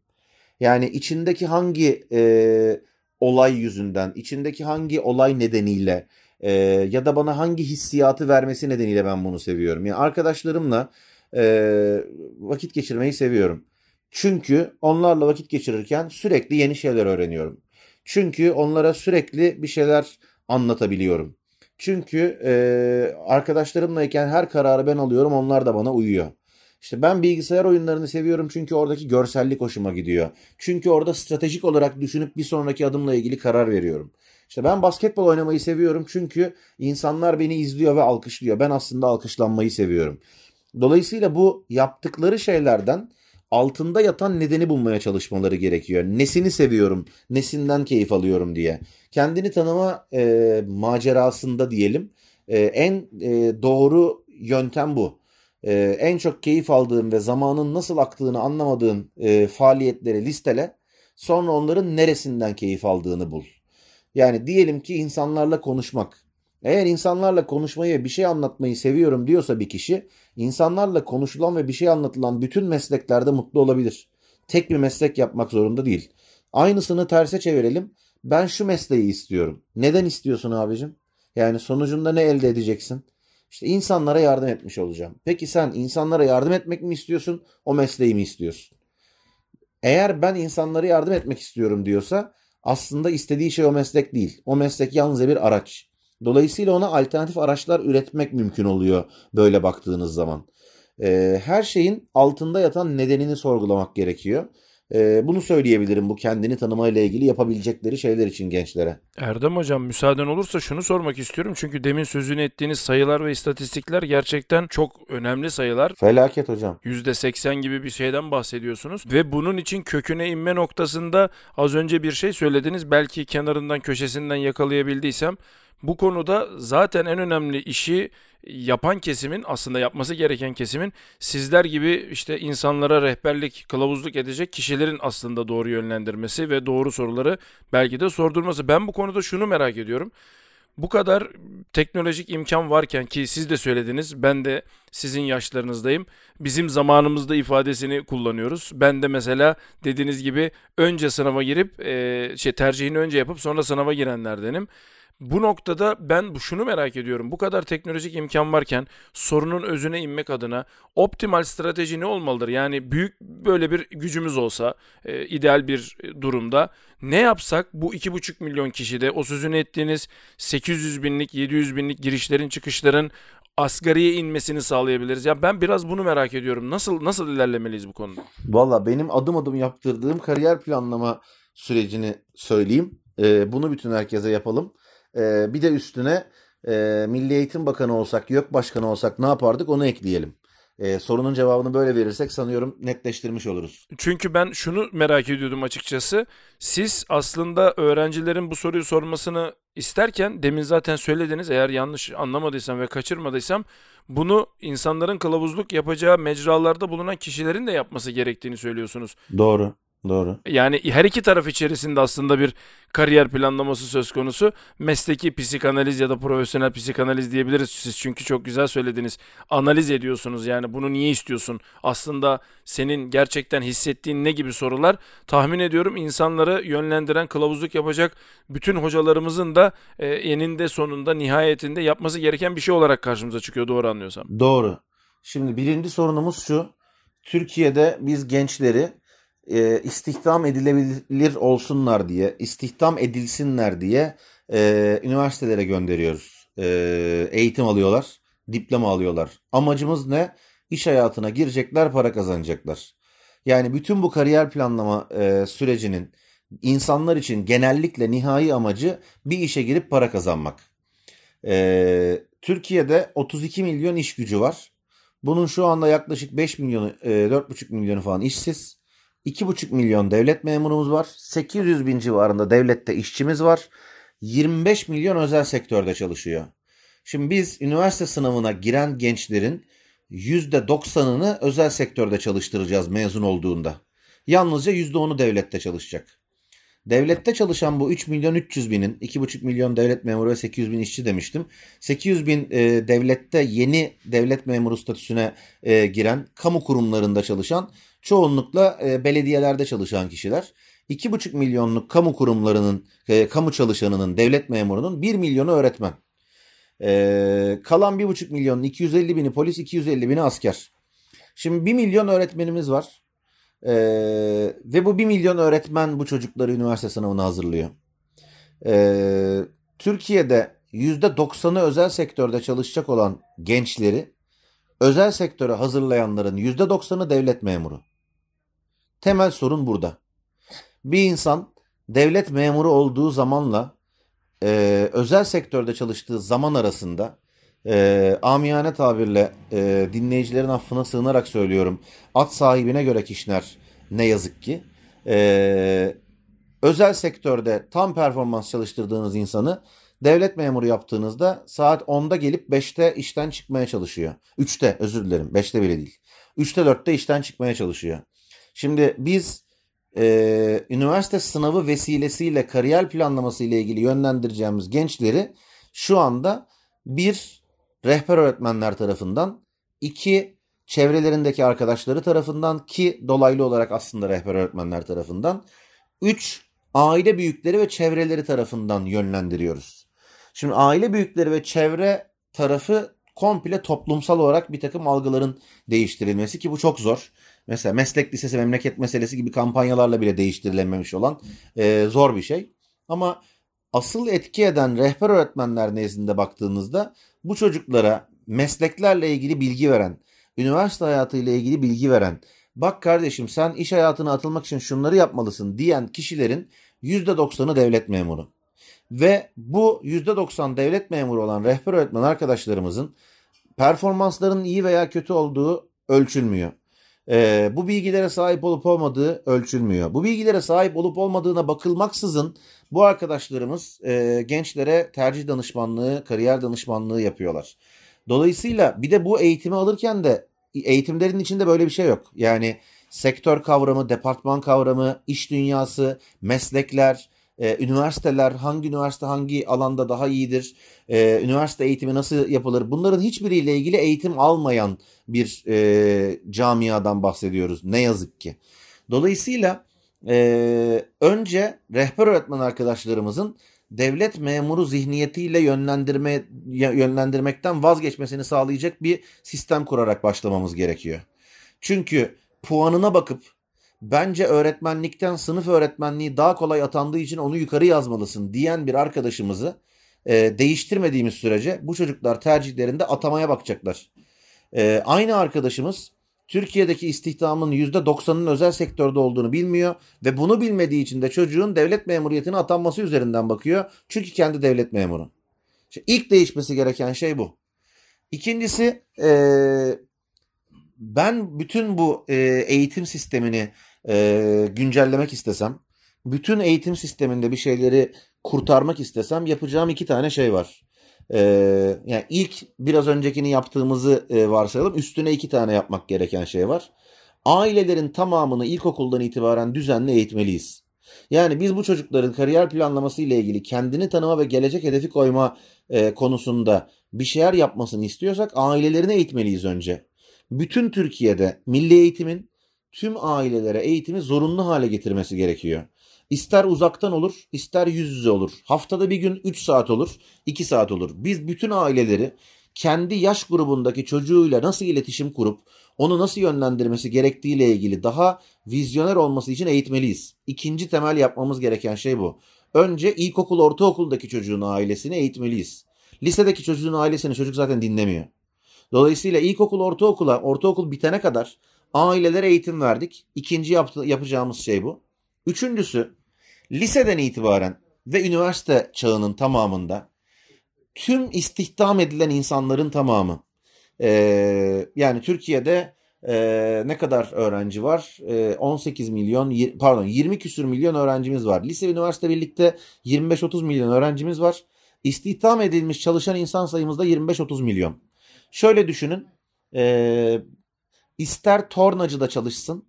Yani içindeki hangi e, olay yüzünden, içindeki hangi olay nedeniyle e, ya da bana hangi hissiyatı vermesi nedeniyle ben bunu seviyorum. Yani arkadaşlarımla e, vakit geçirmeyi seviyorum. Çünkü onlarla vakit geçirirken sürekli yeni şeyler öğreniyorum. Çünkü onlara sürekli bir şeyler anlatabiliyorum. Çünkü e, arkadaşlarımlayken her kararı ben alıyorum onlar da bana uyuyor. İşte ben bilgisayar oyunlarını seviyorum çünkü oradaki görsellik hoşuma gidiyor. Çünkü orada stratejik olarak düşünüp bir sonraki adımla ilgili karar veriyorum. İşte ben basketbol oynamayı seviyorum çünkü insanlar beni izliyor ve alkışlıyor. Ben aslında alkışlanmayı seviyorum. Dolayısıyla bu yaptıkları şeylerden altında yatan nedeni bulmaya çalışmaları gerekiyor. Nesini seviyorum, nesinden keyif alıyorum diye. Kendini tanıma e, macerasında diyelim e, en e, doğru yöntem bu. E, en çok keyif aldığın ve zamanın nasıl aktığını anlamadığın e, faaliyetleri listele. Sonra onların neresinden keyif aldığını bul. Yani diyelim ki insanlarla konuşmak. Eğer insanlarla konuşmayı ve bir şey anlatmayı seviyorum diyorsa bir kişi, insanlarla konuşulan ve bir şey anlatılan bütün mesleklerde mutlu olabilir. Tek bir meslek yapmak zorunda değil. Aynısını terse çevirelim. Ben şu mesleği istiyorum. Neden istiyorsun abicim? Yani sonucunda ne elde edeceksin? İşte insanlara yardım etmiş olacağım. Peki sen insanlara yardım etmek mi istiyorsun? O mesleği mi istiyorsun? Eğer ben insanlara yardım etmek istiyorum diyorsa aslında istediği şey o meslek değil. O meslek yalnızca bir araç. Dolayısıyla ona alternatif araçlar üretmek mümkün oluyor böyle baktığınız zaman. Ee, her şeyin altında yatan nedenini sorgulamak gerekiyor. Ee, bunu söyleyebilirim bu kendini tanımayla ilgili yapabilecekleri şeyler için gençlere. Erdem Hocam müsaaden olursa şunu sormak istiyorum. Çünkü demin sözünü ettiğiniz sayılar ve istatistikler gerçekten çok önemli sayılar. Felaket hocam. %80 gibi bir şeyden bahsediyorsunuz. Ve bunun için köküne inme noktasında az önce bir şey söylediniz. Belki kenarından köşesinden yakalayabildiysem bu konuda zaten en önemli işi yapan kesimin aslında yapması gereken kesimin sizler gibi işte insanlara rehberlik, kılavuzluk edecek kişilerin aslında doğru yönlendirmesi ve doğru soruları belki de sordurması. Ben bu konuda şunu merak ediyorum. Bu kadar teknolojik imkan varken ki siz de söylediniz ben de sizin yaşlarınızdayım. Bizim zamanımızda ifadesini kullanıyoruz. Ben de mesela dediğiniz gibi önce sınava girip e, şey tercihini önce yapıp sonra sınava girenlerdenim. Bu noktada ben şunu merak ediyorum. Bu kadar teknolojik imkan varken sorunun özüne inmek adına optimal strateji ne olmalıdır? Yani büyük böyle bir gücümüz olsa e, ideal bir durumda ne yapsak bu 2,5 milyon kişide o sözünü ettiğiniz 800 binlik 700 binlik girişlerin çıkışların asgariye inmesini sağlayabiliriz. Ya ben biraz bunu merak ediyorum. Nasıl nasıl ilerlemeliyiz bu konuda? Valla benim adım adım yaptırdığım kariyer planlama sürecini söyleyeyim. Ee, bunu bütün herkese yapalım. Ee, bir de üstüne e, Milli Eğitim Bakanı olsak, YÖK Başkanı olsak ne yapardık onu ekleyelim. Ee, sorunun cevabını böyle verirsek sanıyorum netleştirmiş oluruz. Çünkü ben şunu merak ediyordum açıkçası. Siz aslında öğrencilerin bu soruyu sormasını isterken demin zaten söylediniz eğer yanlış anlamadıysam ve kaçırmadıysam bunu insanların kılavuzluk yapacağı mecralarda bulunan kişilerin de yapması gerektiğini söylüyorsunuz. Doğru. Doğru. Yani her iki taraf içerisinde aslında bir kariyer planlaması söz konusu. Mesleki psikanaliz ya da profesyonel psikanaliz diyebiliriz siz çünkü çok güzel söylediniz. Analiz ediyorsunuz yani bunu niye istiyorsun? Aslında senin gerçekten hissettiğin ne gibi sorular tahmin ediyorum insanları yönlendiren kılavuzluk yapacak bütün hocalarımızın da e, eninde sonunda nihayetinde yapması gereken bir şey olarak karşımıza çıkıyor doğru anlıyorsam. Doğru. Şimdi birinci sorunumuz şu. Türkiye'de biz gençleri e, istihdam edilebilir olsunlar diye, istihdam edilsinler diye e, üniversitelere gönderiyoruz. E, eğitim alıyorlar, diploma alıyorlar. Amacımız ne? İş hayatına girecekler, para kazanacaklar. Yani bütün bu kariyer planlama e, sürecinin insanlar için genellikle nihai amacı bir işe girip para kazanmak. E, Türkiye'de 32 milyon iş gücü var. Bunun şu anda yaklaşık 5 milyonu, e, 4,5 milyonu falan işsiz. 2,5 milyon devlet memurumuz var. 800 bin civarında devlette işçimiz var. 25 milyon özel sektörde çalışıyor. Şimdi biz üniversite sınavına giren gençlerin %90'ını özel sektörde çalıştıracağız mezun olduğunda. Yalnızca %10'u devlette çalışacak. Devlette çalışan bu 3 milyon 300 binin 2,5 milyon devlet memuru ve 800 bin işçi demiştim. 800 bin e, devlette yeni devlet memuru statüsüne e, giren kamu kurumlarında çalışan çoğunlukla e, belediyelerde çalışan kişiler. 2,5 milyonluk kamu kurumlarının, e, kamu çalışanının, devlet memurunun 1 milyonu öğretmen. E, kalan 1,5 milyonun 250 bini polis, 250 bini asker. Şimdi 1 milyon öğretmenimiz var. Ee, ve bu 1 milyon öğretmen bu çocukları üniversite sınavına hazırlıyor. Ee, Türkiye'de %90'ı özel sektörde çalışacak olan gençleri özel sektöre hazırlayanların %90'ı devlet memuru. Temel sorun burada. Bir insan devlet memuru olduğu zamanla e, özel sektörde çalıştığı zaman arasında e, amiyane tabirle e, dinleyicilerin affına sığınarak söylüyorum. At sahibine göre kişner ne yazık ki. E, özel sektörde tam performans çalıştırdığınız insanı devlet memuru yaptığınızda saat 10'da gelip 5'te işten çıkmaya çalışıyor. 3'te özür dilerim 5'te bile değil. 3'te 4'te işten çıkmaya çalışıyor. Şimdi biz e, üniversite sınavı vesilesiyle kariyer planlaması ile ilgili yönlendireceğimiz gençleri şu anda bir rehber öğretmenler tarafından, iki çevrelerindeki arkadaşları tarafından ki dolaylı olarak aslında rehber öğretmenler tarafından, üç aile büyükleri ve çevreleri tarafından yönlendiriyoruz. Şimdi aile büyükleri ve çevre tarafı komple toplumsal olarak bir takım algıların değiştirilmesi ki bu çok zor. Mesela meslek lisesi memleket meselesi gibi kampanyalarla bile değiştirilememiş olan e, zor bir şey. Ama asıl etki eden rehber öğretmenler nezdinde baktığınızda bu çocuklara mesleklerle ilgili bilgi veren, üniversite hayatıyla ilgili bilgi veren, bak kardeşim sen iş hayatına atılmak için şunları yapmalısın diyen kişilerin %90'ı devlet memuru. Ve bu %90 devlet memuru olan rehber öğretmen arkadaşlarımızın performanslarının iyi veya kötü olduğu ölçülmüyor. Ee, bu bilgilere sahip olup olmadığı ölçülmüyor. Bu bilgilere sahip olup olmadığına bakılmaksızın bu arkadaşlarımız e, gençlere tercih danışmanlığı, kariyer danışmanlığı yapıyorlar. Dolayısıyla bir de bu eğitimi alırken de eğitimlerin içinde böyle bir şey yok. Yani sektör kavramı, departman kavramı, iş dünyası, meslekler, e, üniversiteler hangi üniversite hangi alanda daha iyidir, e, üniversite eğitimi nasıl yapılır bunların hiçbiriyle ilgili eğitim almayan bir e, camiadan bahsediyoruz ne yazık ki. Dolayısıyla e, önce rehber öğretmen arkadaşlarımızın devlet memuru zihniyetiyle yönlendirme yönlendirmekten vazgeçmesini sağlayacak bir sistem kurarak başlamamız gerekiyor. Çünkü puanına bakıp bence öğretmenlikten sınıf öğretmenliği daha kolay atandığı için onu yukarı yazmalısın diyen bir arkadaşımızı e, değiştirmediğimiz sürece bu çocuklar tercihlerinde atamaya bakacaklar. E, aynı arkadaşımız Türkiye'deki istihdamın %90'ının özel sektörde olduğunu bilmiyor ve bunu bilmediği için de çocuğun devlet memuriyetine atanması üzerinden bakıyor. Çünkü kendi devlet memuru. İşte ilk değişmesi gereken şey bu. İkincisi e, ben bütün bu e, eğitim sistemini e, güncellemek istesem, bütün eğitim sisteminde bir şeyleri kurtarmak istesem yapacağım iki tane şey var. Ee, yani ilk biraz öncekini yaptığımızı e, varsayalım. Üstüne iki tane yapmak gereken şey var. Ailelerin tamamını ilkokuldan itibaren düzenli eğitmeliyiz. Yani biz bu çocukların kariyer planlaması ile ilgili kendini tanıma ve gelecek hedefi koyma e, konusunda bir şeyler yapmasını istiyorsak ailelerini eğitmeliyiz önce. Bütün Türkiye'de milli eğitimin tüm ailelere eğitimi zorunlu hale getirmesi gerekiyor. İster uzaktan olur, ister yüz yüze olur. Haftada bir gün 3 saat olur, 2 saat olur. Biz bütün aileleri kendi yaş grubundaki çocuğuyla nasıl iletişim kurup onu nasıl yönlendirmesi gerektiğiyle ilgili daha vizyoner olması için eğitmeliyiz. İkinci temel yapmamız gereken şey bu. Önce ilkokul, ortaokuldaki çocuğun ailesini eğitmeliyiz. Lisedeki çocuğun ailesini çocuk zaten dinlemiyor. Dolayısıyla ilkokul, ortaokula, ortaokul bitene kadar ailelere eğitim verdik. İkinci yaptı, yapacağımız şey bu. Üçüncüsü liseden itibaren ve üniversite çağının tamamında tüm istihdam edilen insanların tamamı Ee, yani Türkiye'de e, ne kadar öğrenci var? E, 18 milyon, pardon 20 küsür milyon öğrencimiz var. Lise ve üniversite birlikte 25-30 milyon öğrencimiz var. İstihdam edilmiş çalışan insan sayımız da 25-30 milyon. Şöyle düşünün. E, ister tornacıda çalışsın,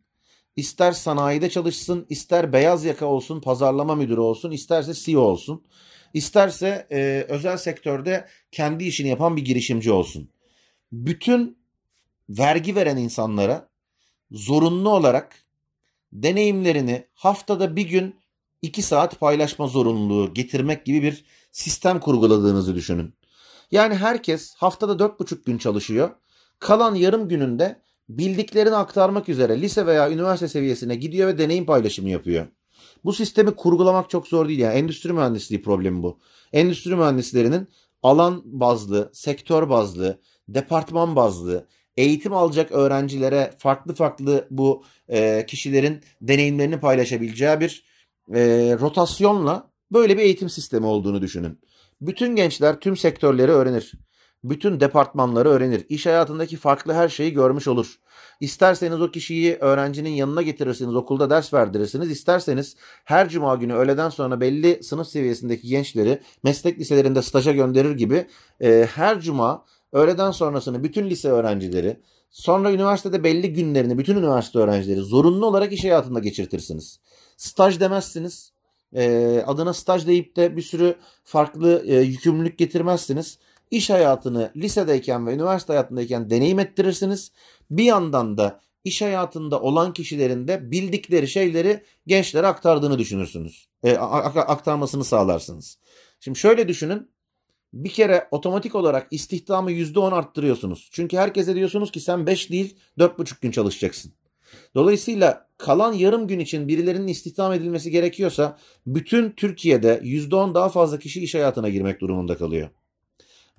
ister sanayide çalışsın, ister beyaz yaka olsun, pazarlama müdürü olsun, isterse CEO olsun. İsterse e, özel sektörde kendi işini yapan bir girişimci olsun. Bütün vergi veren insanlara zorunlu olarak deneyimlerini haftada bir gün iki saat paylaşma zorunluluğu getirmek gibi bir sistem kurguladığınızı düşünün. Yani herkes haftada dört buçuk gün çalışıyor. Kalan yarım gününde bildiklerini aktarmak üzere lise veya üniversite seviyesine gidiyor ve deneyim paylaşımı yapıyor. Bu sistemi kurgulamak çok zor değil. Yani endüstri mühendisliği problemi bu. Endüstri mühendislerinin alan bazlı, sektör bazlı, departman bazlı, eğitim alacak öğrencilere farklı farklı bu e, kişilerin deneyimlerini paylaşabileceği bir e, rotasyonla böyle bir eğitim sistemi olduğunu düşünün. Bütün gençler tüm sektörleri öğrenir. Bütün departmanları öğrenir. İş hayatındaki farklı her şeyi görmüş olur. İsterseniz o kişiyi öğrencinin yanına getirirsiniz, okulda ders verdirirsiniz. İsterseniz her cuma günü öğleden sonra belli sınıf seviyesindeki gençleri meslek liselerinde staja gönderir gibi e, her cuma öğleden sonrasını bütün lise öğrencileri, sonra üniversitede belli günlerini bütün üniversite öğrencileri zorunlu olarak iş hayatında geçirtirsiniz. Staj demezsiniz. E, adına staj deyip de bir sürü farklı e, yükümlülük getirmezsiniz. İş hayatını lisedeyken ve üniversite hayatındayken deneyim ettirirsiniz. Bir yandan da iş hayatında olan kişilerin de bildikleri şeyleri gençlere aktardığını düşünürsünüz. E, aktarmasını sağlarsınız. Şimdi şöyle düşünün. Bir kere otomatik olarak istihdamı %10 arttırıyorsunuz. Çünkü herkese diyorsunuz ki sen 5 değil 4,5 gün çalışacaksın. Dolayısıyla kalan yarım gün için birilerinin istihdam edilmesi gerekiyorsa bütün Türkiye'de %10 daha fazla kişi iş hayatına girmek durumunda kalıyor.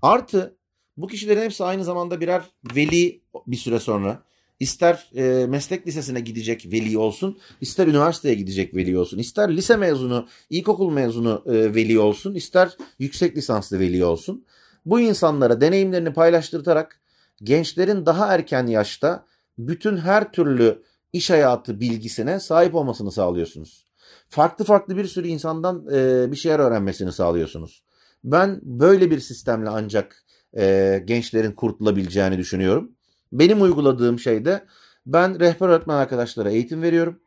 Artı bu kişilerin hepsi aynı zamanda birer veli bir süre sonra. İster e, meslek lisesine gidecek veli olsun, ister üniversiteye gidecek veli olsun, ister lise mezunu, ilkokul mezunu e, veli olsun, ister yüksek lisanslı veli olsun. Bu insanlara deneyimlerini paylaştırtarak gençlerin daha erken yaşta bütün her türlü iş hayatı bilgisine sahip olmasını sağlıyorsunuz. Farklı farklı bir sürü insandan e, bir şeyler öğrenmesini sağlıyorsunuz. Ben böyle bir sistemle ancak e, gençlerin kurtulabileceğini düşünüyorum. Benim uyguladığım şey de ben rehber öğretmen arkadaşlara eğitim veriyorum.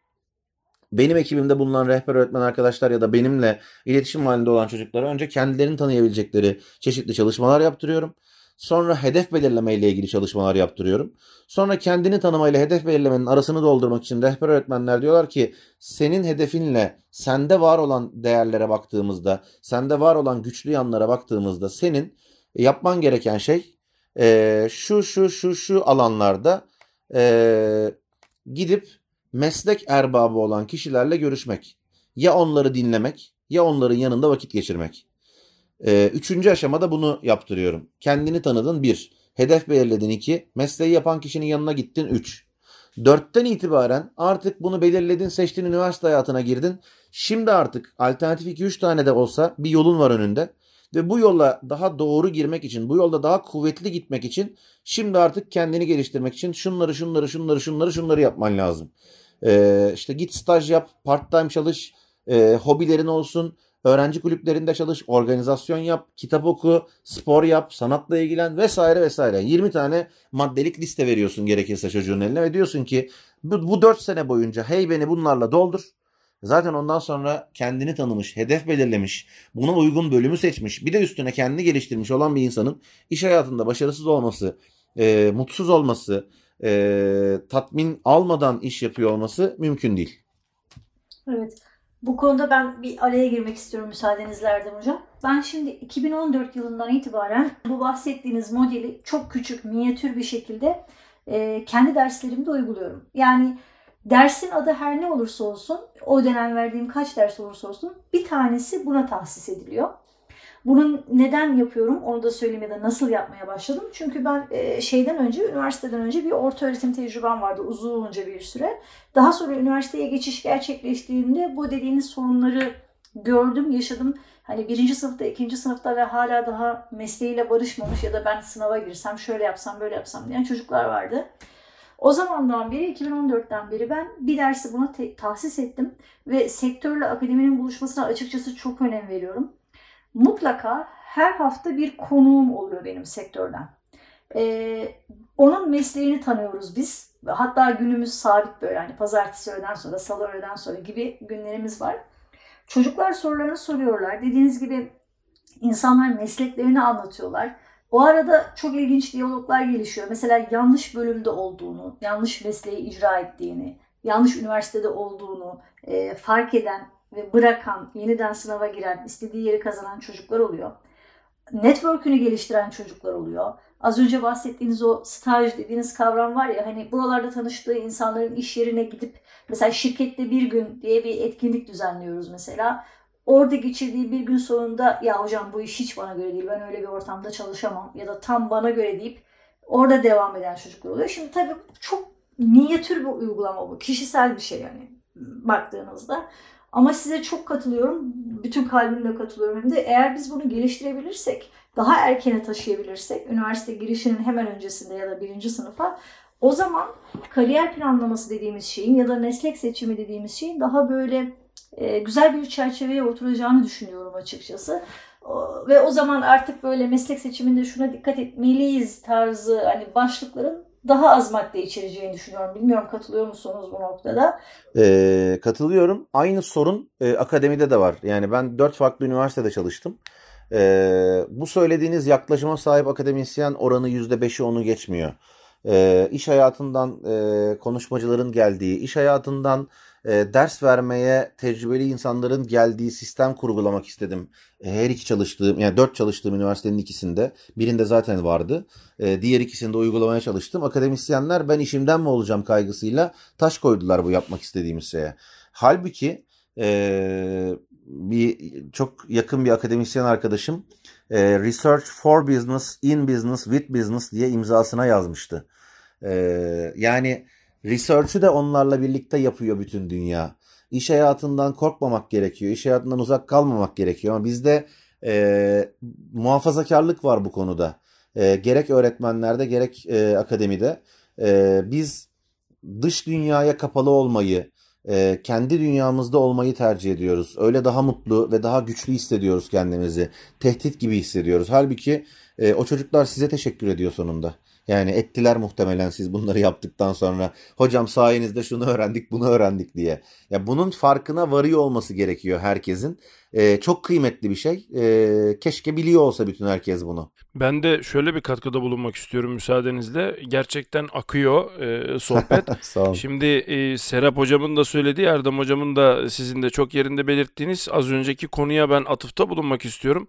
Benim ekibimde bulunan rehber öğretmen arkadaşlar ya da benimle iletişim halinde olan çocuklara önce kendilerini tanıyabilecekleri çeşitli çalışmalar yaptırıyorum. Sonra hedef belirleme ile ilgili çalışmalar yaptırıyorum. Sonra kendini tanımayla hedef belirlemenin arasını doldurmak için rehber öğretmenler diyorlar ki senin hedefinle sende var olan değerlere baktığımızda, sende var olan güçlü yanlara baktığımızda senin yapman gereken şey e, şu şu şu şu alanlarda e, gidip meslek erbabı olan kişilerle görüşmek. Ya onları dinlemek ya onların yanında vakit geçirmek. E, üçüncü aşamada bunu yaptırıyorum. Kendini tanıdın bir. Hedef belirledin iki. Mesleği yapan kişinin yanına gittin üç. Dörtten itibaren artık bunu belirledin, seçtin, üniversite hayatına girdin. Şimdi artık alternatif 2-3 tane de olsa bir yolun var önünde. Ve bu yola daha doğru girmek için, bu yolda daha kuvvetli gitmek için şimdi artık kendini geliştirmek için şunları, şunları, şunları, şunları, şunları yapman lazım. Ee, işte git staj yap, part time çalış, e, hobilerin olsun, öğrenci kulüplerinde çalış, organizasyon yap, kitap oku, spor yap, sanatla ilgilen vesaire vesaire. 20 tane maddelik liste veriyorsun gerekirse çocuğun eline ve diyorsun ki bu, bu 4 sene boyunca hey beni bunlarla doldur. Zaten ondan sonra kendini tanımış, hedef belirlemiş, buna uygun bölümü seçmiş, bir de üstüne kendini geliştirmiş olan bir insanın iş hayatında başarısız olması, e, mutsuz olması, e, tatmin almadan iş yapıyor olması mümkün değil. Evet. Bu konuda ben bir araya girmek istiyorum müsaadenizle Erdem Hocam. Ben şimdi 2014 yılından itibaren bu bahsettiğiniz modeli çok küçük, minyatür bir şekilde e, kendi derslerimde uyguluyorum. Yani dersin adı her ne olursa olsun, o dönem verdiğim kaç ders olursa olsun bir tanesi buna tahsis ediliyor. Bunun neden yapıyorum onu da söyleyeyim ya da nasıl yapmaya başladım. Çünkü ben e, şeyden önce, üniversiteden önce bir orta öğretim tecrübem vardı uzunca bir süre. Daha sonra üniversiteye geçiş gerçekleştiğinde bu dediğiniz sorunları gördüm, yaşadım. Hani birinci sınıfta, ikinci sınıfta ve hala daha mesleğiyle barışmamış ya da ben sınava girsem, şöyle yapsam, böyle yapsam diyen çocuklar vardı. O zamandan beri, 2014'ten beri ben bir dersi buna tahsis ettim ve sektörle akademinin buluşmasına açıkçası çok önem veriyorum. Mutlaka her hafta bir konuğum oluyor benim sektörden. Ee, onun mesleğini tanıyoruz biz. Hatta günümüz sabit böyle hani pazartesi öğleden sonra, salı öğleden sonra gibi günlerimiz var. Çocuklar sorularını soruyorlar. Dediğiniz gibi insanlar mesleklerini anlatıyorlar. O arada çok ilginç diyaloglar gelişiyor. Mesela yanlış bölümde olduğunu, yanlış mesleği icra ettiğini, yanlış üniversitede olduğunu e, fark eden ve bırakan, yeniden sınava giren, istediği yeri kazanan çocuklar oluyor. Network'ünü geliştiren çocuklar oluyor. Az önce bahsettiğiniz o staj dediğiniz kavram var ya hani buralarda tanıştığı insanların iş yerine gidip mesela şirkette bir gün diye bir etkinlik düzenliyoruz mesela. Orada geçirdiği bir gün sonunda ya hocam bu iş hiç bana göre değil ben öyle bir ortamda çalışamam ya da tam bana göre deyip orada devam eden çocuklar oluyor. Şimdi tabii çok minyatür bir uygulama bu. Kişisel bir şey yani baktığınızda. Ama size çok katılıyorum. Bütün kalbimle katılıyorum. Hem de eğer biz bunu geliştirebilirsek, daha erkene taşıyabilirsek, üniversite girişinin hemen öncesinde ya da birinci sınıfa o zaman kariyer planlaması dediğimiz şeyin ya da meslek seçimi dediğimiz şeyin daha böyle e, güzel bir çerçeveye oturacağını düşünüyorum açıkçası. Ve o zaman artık böyle meslek seçiminde şuna dikkat etmeliyiz tarzı hani başlıkların daha az madde içereceğini düşünüyorum. Bilmiyorum katılıyor musunuz bu noktada? Ee, katılıyorum. Aynı sorun e, akademide de var. Yani ben dört farklı üniversitede çalıştım. Ee, bu söylediğiniz yaklaşıma sahip akademisyen oranı %5'i onu geçmiyor. Ee, iş hayatından e, konuşmacıların geldiği, iş hayatından e, ders vermeye tecrübeli insanların geldiği sistem kurgulamak istedim. E, her iki çalıştığım, yani dört çalıştığım üniversitenin ikisinde, birinde zaten vardı. E, diğer ikisinde uygulamaya çalıştım. Akademisyenler ben işimden mi olacağım kaygısıyla taş koydular bu yapmak istediğimiz şeye. Halbuki e, bir çok yakın bir akademisyen arkadaşım e, Research for Business, in Business, with Business diye imzasına yazmıştı. E, yani research'ü de onlarla birlikte yapıyor bütün dünya. İş hayatından korkmamak gerekiyor. İş hayatından uzak kalmamak gerekiyor. Ama bizde e, muhafazakarlık var bu konuda. E, gerek öğretmenlerde gerek e, akademide. E, biz dış dünyaya kapalı olmayı, e, kendi dünyamızda olmayı tercih ediyoruz. Öyle daha mutlu ve daha güçlü hissediyoruz kendimizi. Tehdit gibi hissediyoruz. Halbuki e, o çocuklar size teşekkür ediyor sonunda. Yani ettiler muhtemelen siz bunları yaptıktan sonra. Hocam sayenizde şunu öğrendik, bunu öğrendik diye. Ya bunun farkına varıyor olması gerekiyor herkesin. Ee, çok kıymetli bir şey. Ee, keşke biliyor olsa bütün herkes bunu. Ben de şöyle bir katkıda bulunmak istiyorum müsaadenizle. Gerçekten akıyor e, sohbet. Sağ olun. Şimdi e, Serap hocamın da söylediği, Erdem hocamın da sizin de çok yerinde belirttiğiniz az önceki konuya ben atıfta bulunmak istiyorum.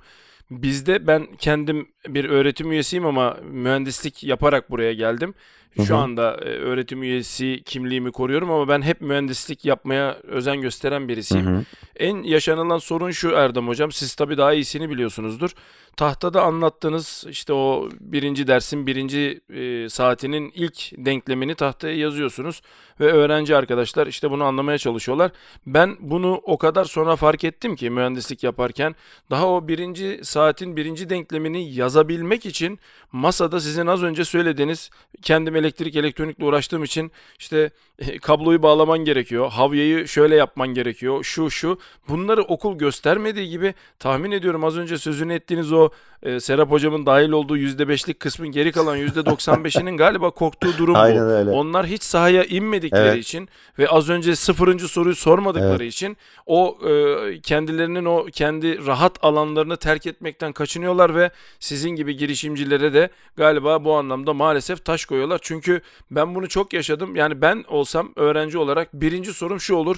Bizde ben kendim bir öğretim üyesiyim ama mühendislik yaparak buraya geldim. Şu hı. anda e, öğretim üyesi kimliğimi koruyorum ama ben hep mühendislik yapmaya özen gösteren birisiyim. hı. En yaşanılan sorun şu Erdem hocam. Siz tabii daha iyisini biliyorsunuzdur. Tahtada anlattığınız işte o birinci dersin birinci e, saatinin ilk denklemini tahtaya yazıyorsunuz. Ve öğrenci arkadaşlar işte bunu anlamaya çalışıyorlar. Ben bunu o kadar sonra fark ettim ki mühendislik yaparken daha o birinci saatin birinci denklemini yazabilmek için masada sizin az önce söylediğiniz kendim elektrik elektronikle uğraştığım için işte e, kabloyu bağlaman gerekiyor. Havyayı şöyle yapman gerekiyor. Şu şu. Bunları okul göstermediği gibi tahmin ediyorum az önce sözünü ettiğiniz o e, Serap hocamın dahil olduğu %5'lik kısmın geri kalan %95'inin galiba korktuğu durum bu. Aynen öyle. Onlar hiç sahaya inmedikleri Evet. için ve az önce sıfırıncı soruyu sormadıkları Evet. için o e, kendilerinin o kendi rahat alanlarını terk etmekten kaçınıyorlar ve sizin gibi girişimcilere de galiba bu anlamda maalesef taş koyuyorlar. Çünkü ben bunu çok yaşadım. Yani ben olsam öğrenci olarak birinci sorum şu olur.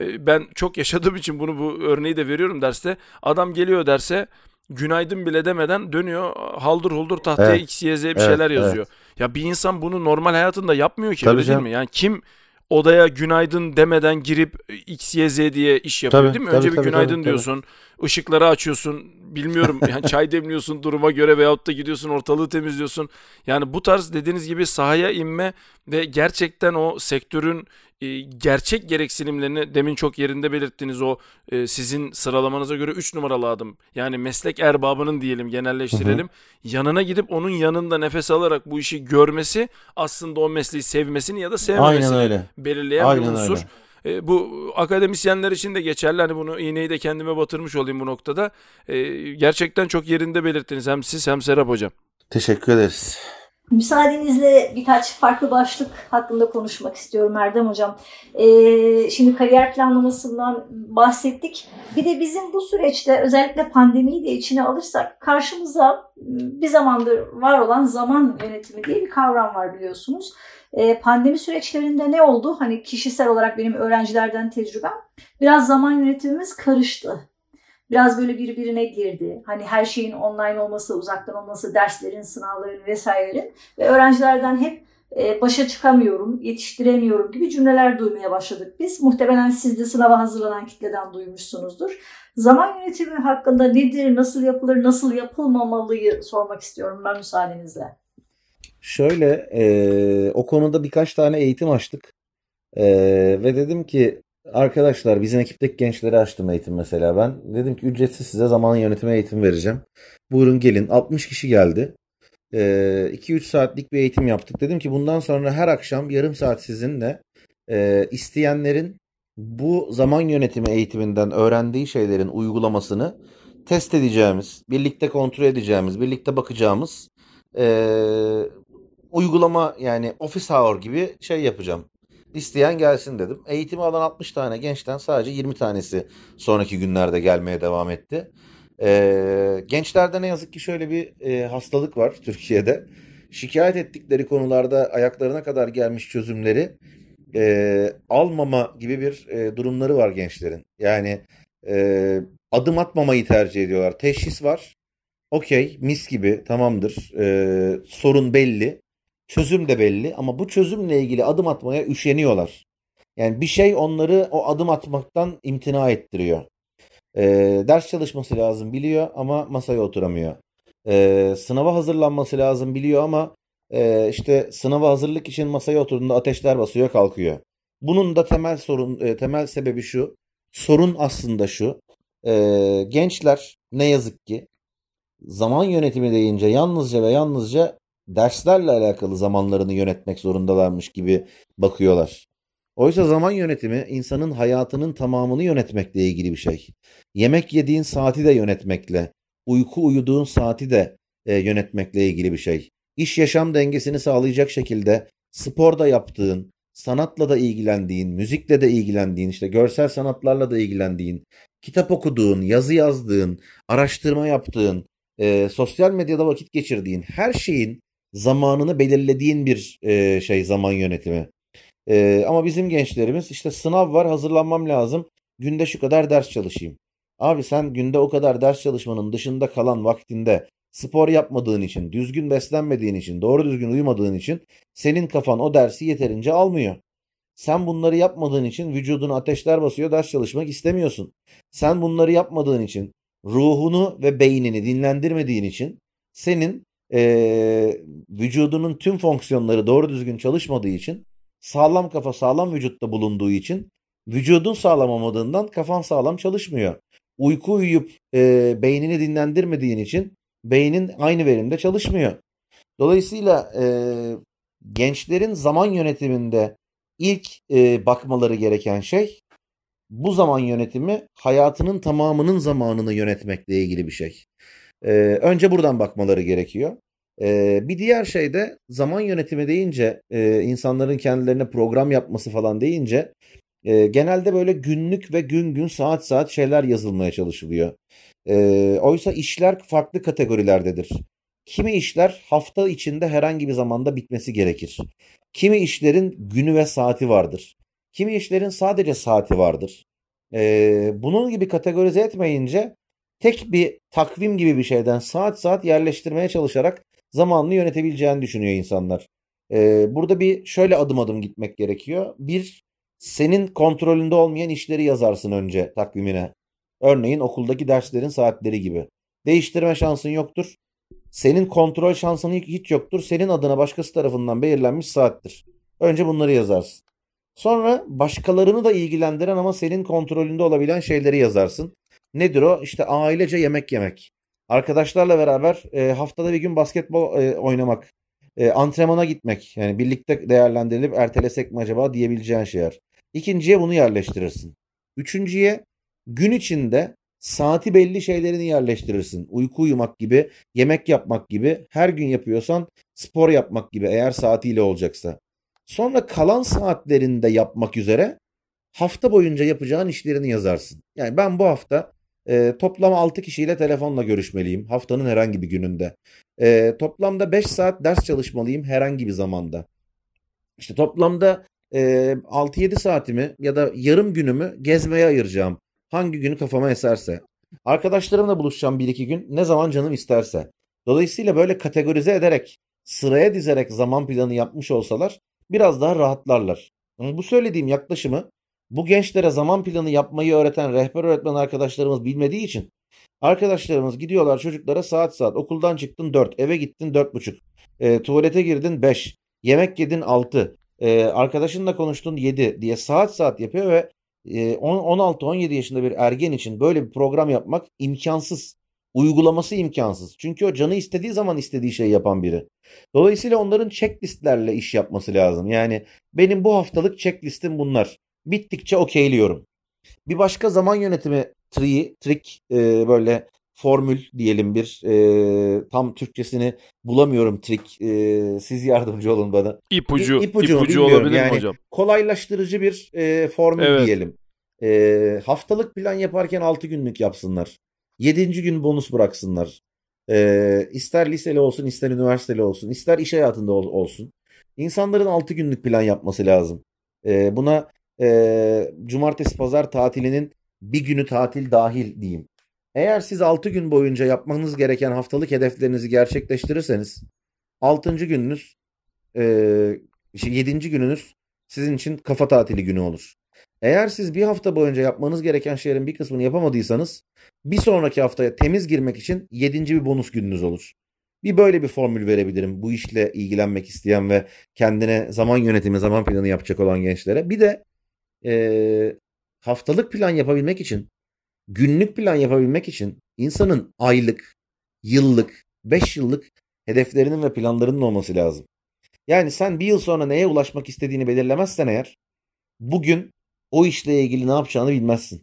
E, Ben çok yaşadığım için bunu bu örneği de veriyorum derste. Adam geliyor derse günaydın bile demeden dönüyor haldır huldur tahtaya Evet. X, Y, Z bir Evet, şeyler evet. yazıyor. Ya bir insan bunu normal hayatında yapmıyor ki Tabii öyle değil canım. mi? Yani kim odaya günaydın demeden girip X, Y, Z diye iş yapıyor Tabii, değil mi? tabii, Önce bir tabii, günaydın tabii, tabii. Işıkları açıyorsun, bilmiyorum yani çay demliyorsun duruma göre veyahut da gidiyorsun ortalığı temizliyorsun. Yani bu tarz dediğiniz gibi sahaya inme ve gerçekten o sektörün e, gerçek gereksinimlerini demin çok yerinde belirttiğiniz o e, sizin sıralamanıza göre 3 numaralı adım. Yani meslek erbabının diyelim genelleştirelim. Yanına gidip onun yanında nefes alarak bu işi görmesi aslında o mesleği sevmesini ya da sevmemesini belirleyen Aynen bir unsur. öyle. E, bu akademisyenler için de geçerli. Hani bunu iğneyi de kendime batırmış olayım bu noktada. E, gerçekten çok yerinde belirttiniz hem siz hem Serap Hocam. Teşekkür ederiz. Müsaadenizle birkaç farklı başlık hakkında konuşmak istiyorum Erdem Hocam. Ee, şimdi kariyer planlamasından bahsettik. Bir de bizim bu süreçte özellikle pandemiyi de içine alırsak karşımıza bir zamandır var olan zaman yönetimi diye bir kavram var biliyorsunuz. Ee, pandemi süreçlerinde ne oldu? Hani kişisel olarak benim öğrencilerden tecrübem biraz zaman yönetimimiz karıştı biraz böyle birbirine girdi. Hani her şeyin online olması, uzaktan olması, derslerin, sınavların vesairelerin ve öğrencilerden hep e, başa çıkamıyorum, yetiştiremiyorum gibi cümleler duymaya başladık biz. Muhtemelen siz de sınava hazırlanan kitleden duymuşsunuzdur. Zaman yönetimi hakkında nedir, nasıl yapılır, nasıl yapılmamalıyı sormak istiyorum ben müsaadenizle. Şöyle e, o konuda birkaç tane eğitim açtık. E, ve dedim ki arkadaşlar bizim ekipteki gençlere açtım eğitim mesela ben. Dedim ki ücretsiz size zaman yönetimi eğitim vereceğim. Buyurun gelin 60 kişi geldi. 2-3 saatlik bir eğitim yaptık. Dedim ki bundan sonra her akşam yarım saat sizinle e, isteyenlerin bu zaman yönetimi eğitiminden öğrendiği şeylerin uygulamasını test edeceğimiz, birlikte kontrol edeceğimiz, birlikte bakacağımız e, uygulama yani office hour gibi şey yapacağım. İsteyen gelsin dedim. Eğitimi alan 60 tane gençten sadece 20 tanesi sonraki günlerde gelmeye devam etti. Ee, gençlerde ne yazık ki şöyle bir e, hastalık var Türkiye'de. Şikayet ettikleri konularda ayaklarına kadar gelmiş çözümleri e, almama gibi bir e, durumları var gençlerin. Yani e, adım atmamayı tercih ediyorlar. Teşhis var. Okey mis gibi tamamdır. E, sorun belli. Çözüm de belli ama bu çözümle ilgili adım atmaya üşeniyorlar. Yani bir şey onları o adım atmaktan imtina ettiriyor. E, ders çalışması lazım biliyor ama masaya oturamıyor. E, sınava hazırlanması lazım biliyor ama e, işte sınava hazırlık için masaya oturduğunda ateşler basıyor kalkıyor. Bunun da temel sorun e, temel sebebi şu. Sorun aslında şu. E, gençler ne yazık ki zaman yönetimi deyince yalnızca ve yalnızca derslerle alakalı zamanlarını yönetmek zorundalarmış gibi bakıyorlar. Oysa zaman yönetimi insanın hayatının tamamını yönetmekle ilgili bir şey. Yemek yediğin saati de yönetmekle, uyku uyuduğun saati de e, yönetmekle ilgili bir şey. İş yaşam dengesini sağlayacak şekilde spor da yaptığın, sanatla da ilgilendiğin, müzikle de ilgilendiğin, işte görsel sanatlarla da ilgilendiğin, kitap okuduğun, yazı yazdığın, araştırma yaptığın, e, sosyal medyada vakit geçirdiğin her şeyin zamanını belirlediğin bir e, şey zaman yönetimi. E, ama bizim gençlerimiz işte sınav var hazırlanmam lazım. Günde şu kadar ders çalışayım. Abi sen günde o kadar ders çalışmanın dışında kalan vaktinde spor yapmadığın için, düzgün beslenmediğin için, doğru düzgün uyumadığın için senin kafan o dersi yeterince almıyor. Sen bunları yapmadığın için vücuduna ateşler basıyor, ders çalışmak istemiyorsun. Sen bunları yapmadığın için, ruhunu ve beynini dinlendirmediğin için senin e, vücudunun tüm fonksiyonları doğru düzgün çalışmadığı için sağlam kafa sağlam vücutta bulunduğu için vücudun sağlam olmadığından kafan sağlam çalışmıyor. Uyku uyuyup e, beynini dinlendirmediğin için beynin aynı verimde çalışmıyor. Dolayısıyla e, gençlerin zaman yönetiminde ilk e, bakmaları gereken şey bu zaman yönetimi hayatının tamamının zamanını yönetmekle ilgili bir şey. E, önce buradan bakmaları gerekiyor. E, bir diğer şey de zaman yönetimi deyince e, insanların kendilerine program yapması falan deyince e, genelde böyle günlük ve gün gün saat saat şeyler yazılmaya çalışılıyor. E, oysa işler farklı kategorilerdedir. Kimi işler hafta içinde herhangi bir zamanda bitmesi gerekir. Kimi işlerin günü ve saati vardır. Kimi işlerin sadece saati vardır. E, bunun gibi kategorize etmeyince tek bir takvim gibi bir şeyden saat saat yerleştirmeye çalışarak zamanını yönetebileceğini düşünüyor insanlar. Ee, burada bir şöyle adım adım gitmek gerekiyor. Bir, senin kontrolünde olmayan işleri yazarsın önce takvimine. Örneğin okuldaki derslerin saatleri gibi. Değiştirme şansın yoktur. Senin kontrol şansın hiç yoktur. Senin adına başkası tarafından belirlenmiş saattir. Önce bunları yazarsın. Sonra başkalarını da ilgilendiren ama senin kontrolünde olabilen şeyleri yazarsın. Nedir o? İşte ailece yemek yemek. Arkadaşlarla beraber e, haftada bir gün basketbol e, oynamak. E, antrenmana gitmek. Yani birlikte değerlendirilip ertelesek mi acaba diyebileceğin şeyler. İkinciye bunu yerleştirirsin. Üçüncüye gün içinde saati belli şeylerini yerleştirirsin. Uyku uyumak gibi, yemek yapmak gibi, her gün yapıyorsan spor yapmak gibi eğer saatiyle olacaksa. Sonra kalan saatlerinde yapmak üzere hafta boyunca yapacağın işlerini yazarsın. Yani ben bu hafta e, toplam 6 kişiyle telefonla görüşmeliyim haftanın herhangi bir gününde. E, toplamda 5 saat ders çalışmalıyım herhangi bir zamanda. İşte toplamda e, 6-7 saatimi ya da yarım günümü gezmeye ayıracağım. Hangi günü kafama eserse. Arkadaşlarımla buluşacağım bir iki gün ne zaman canım isterse. Dolayısıyla böyle kategorize ederek, sıraya dizerek zaman planı yapmış olsalar biraz daha rahatlarlar. Bu söylediğim yaklaşımı bu gençlere zaman planı yapmayı öğreten rehber öğretmen arkadaşlarımız bilmediği için arkadaşlarımız gidiyorlar çocuklara saat saat okuldan çıktın 4 eve gittin 4.30 e, tuvalete girdin 5 yemek yedin 6 e, arkadaşınla konuştun 7 diye saat saat yapıyor ve e, 16-17 yaşında bir ergen için böyle bir program yapmak imkansız. Uygulaması imkansız. Çünkü o canı istediği zaman istediği şeyi yapan biri. Dolayısıyla onların checklistlerle iş yapması lazım. Yani benim bu haftalık checklistim bunlar. Bittikçe okeyliyorum. Bir başka zaman yönetimi tree, trick e, böyle formül diyelim bir e, tam Türkçesini bulamıyorum trick. E, siz yardımcı olun bana. İpucu, İ- ipucu ipucu olabilir Yani mi hocam? Kolaylaştırıcı bir e, formül Evet. diyelim. E, haftalık plan yaparken 6 günlük yapsınlar. 7. gün bonus bıraksınlar. E, ister liseli olsun, ister üniversiteli olsun, ister iş hayatında ol- olsun. İnsanların 6 günlük plan yapması lazım. E, buna e, cumartesi pazar tatilinin bir günü tatil dahil diyeyim. Eğer siz 6 gün boyunca yapmanız gereken haftalık hedeflerinizi gerçekleştirirseniz 6. gününüz e, 7. gününüz sizin için kafa tatili günü olur. Eğer siz bir hafta boyunca yapmanız gereken şeylerin bir kısmını yapamadıysanız bir sonraki haftaya temiz girmek için 7. bir bonus gününüz olur. Bir böyle bir formül verebilirim bu işle ilgilenmek isteyen ve kendine zaman yönetimi, zaman planı yapacak olan gençlere. Bir de e, haftalık plan yapabilmek için, günlük plan yapabilmek için insanın aylık, yıllık, 5 yıllık hedeflerinin ve planlarının olması lazım. Yani sen bir yıl sonra neye ulaşmak istediğini belirlemezsen eğer bugün o işle ilgili ne yapacağını bilmezsin.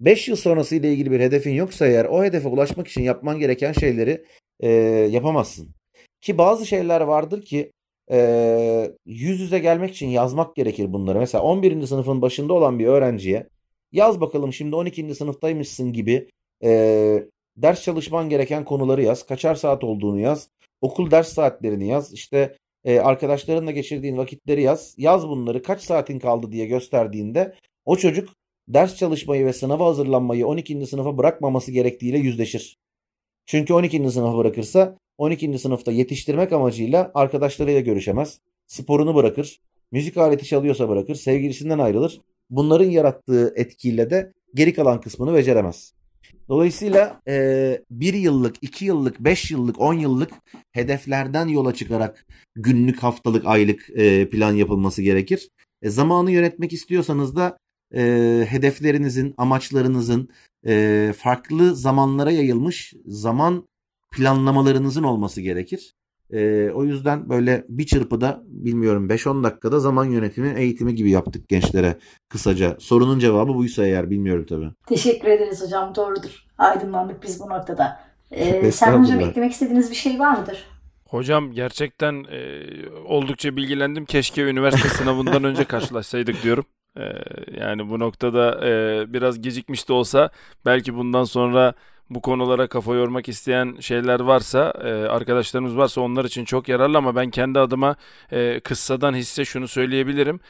5 yıl sonrası ile ilgili bir hedefin yoksa eğer o hedefe ulaşmak için yapman gereken şeyleri e, yapamazsın. Ki bazı şeyler vardır ki e, yüz yüze gelmek için yazmak gerekir bunları. Mesela 11. sınıfın başında olan bir öğrenciye yaz bakalım şimdi 12. sınıftaymışsın gibi e, ders çalışman gereken konuları yaz. Kaçar saat olduğunu yaz. Okul ders saatlerini yaz. İşte e, arkadaşlarınla geçirdiğin vakitleri yaz. Yaz bunları kaç saatin kaldı diye gösterdiğinde o çocuk ders çalışmayı ve sınava hazırlanmayı 12. sınıfa bırakmaması gerektiğiyle yüzleşir. Çünkü 12. sınıfa bırakırsa 12. sınıfta yetiştirmek amacıyla arkadaşlarıyla görüşemez. Sporunu bırakır. Müzik aleti çalıyorsa bırakır. Sevgilisinden ayrılır. Bunların yarattığı etkiyle de geri kalan kısmını beceremez. Dolayısıyla e, bir yıllık, iki yıllık, beş yıllık, on yıllık hedeflerden yola çıkarak günlük, haftalık, aylık e, plan yapılması gerekir. E, zamanı yönetmek istiyorsanız da e, hedeflerinizin, amaçlarınızın e, farklı zamanlara yayılmış zaman planlamalarınızın olması gerekir. E, o yüzden böyle bir çırpıda bilmiyorum 5-10 dakikada zaman yönetimi eğitimi gibi yaptık gençlere kısaca. Sorunun cevabı buysa eğer bilmiyorum tabii. Teşekkür ederiz hocam. Doğrudur. Aydınlandık biz bu noktada. Ee, Serhan hocam eklemek istediğiniz bir şey var mıdır? Hocam gerçekten e, oldukça bilgilendim. Keşke üniversite sınavından önce karşılaşsaydık diyorum. E, yani bu noktada e, biraz gecikmiş de olsa belki bundan sonra bu konulara kafa yormak isteyen şeyler varsa, e, arkadaşlarımız varsa onlar için çok yararlı ama ben kendi adıma e, kıssadan hisse şunu söyleyebilirim.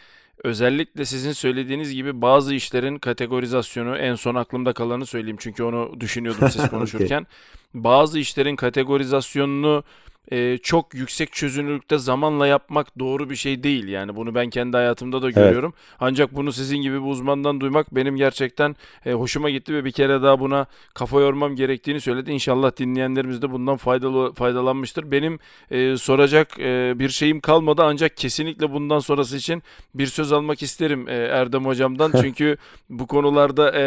Özellikle sizin söylediğiniz gibi bazı işlerin kategorizasyonu en son aklımda kalanı söyleyeyim çünkü onu düşünüyordum siz konuşurken. Bazı işlerin kategorizasyonunu e, çok yüksek çözünürlükte zamanla yapmak doğru bir şey değil. Yani bunu ben kendi hayatımda da görüyorum. Ancak bunu sizin gibi bir uzmandan duymak benim gerçekten e, hoşuma gitti ve bir kere daha buna kafa yormam gerektiğini söyledi. İnşallah dinleyenlerimiz de bundan faydalı faydalanmıştır. Benim e, soracak e, bir şeyim kalmadı ancak kesinlikle bundan sonrası için bir söz almak isterim e, Erdem hocamdan. Çünkü bu konularda e,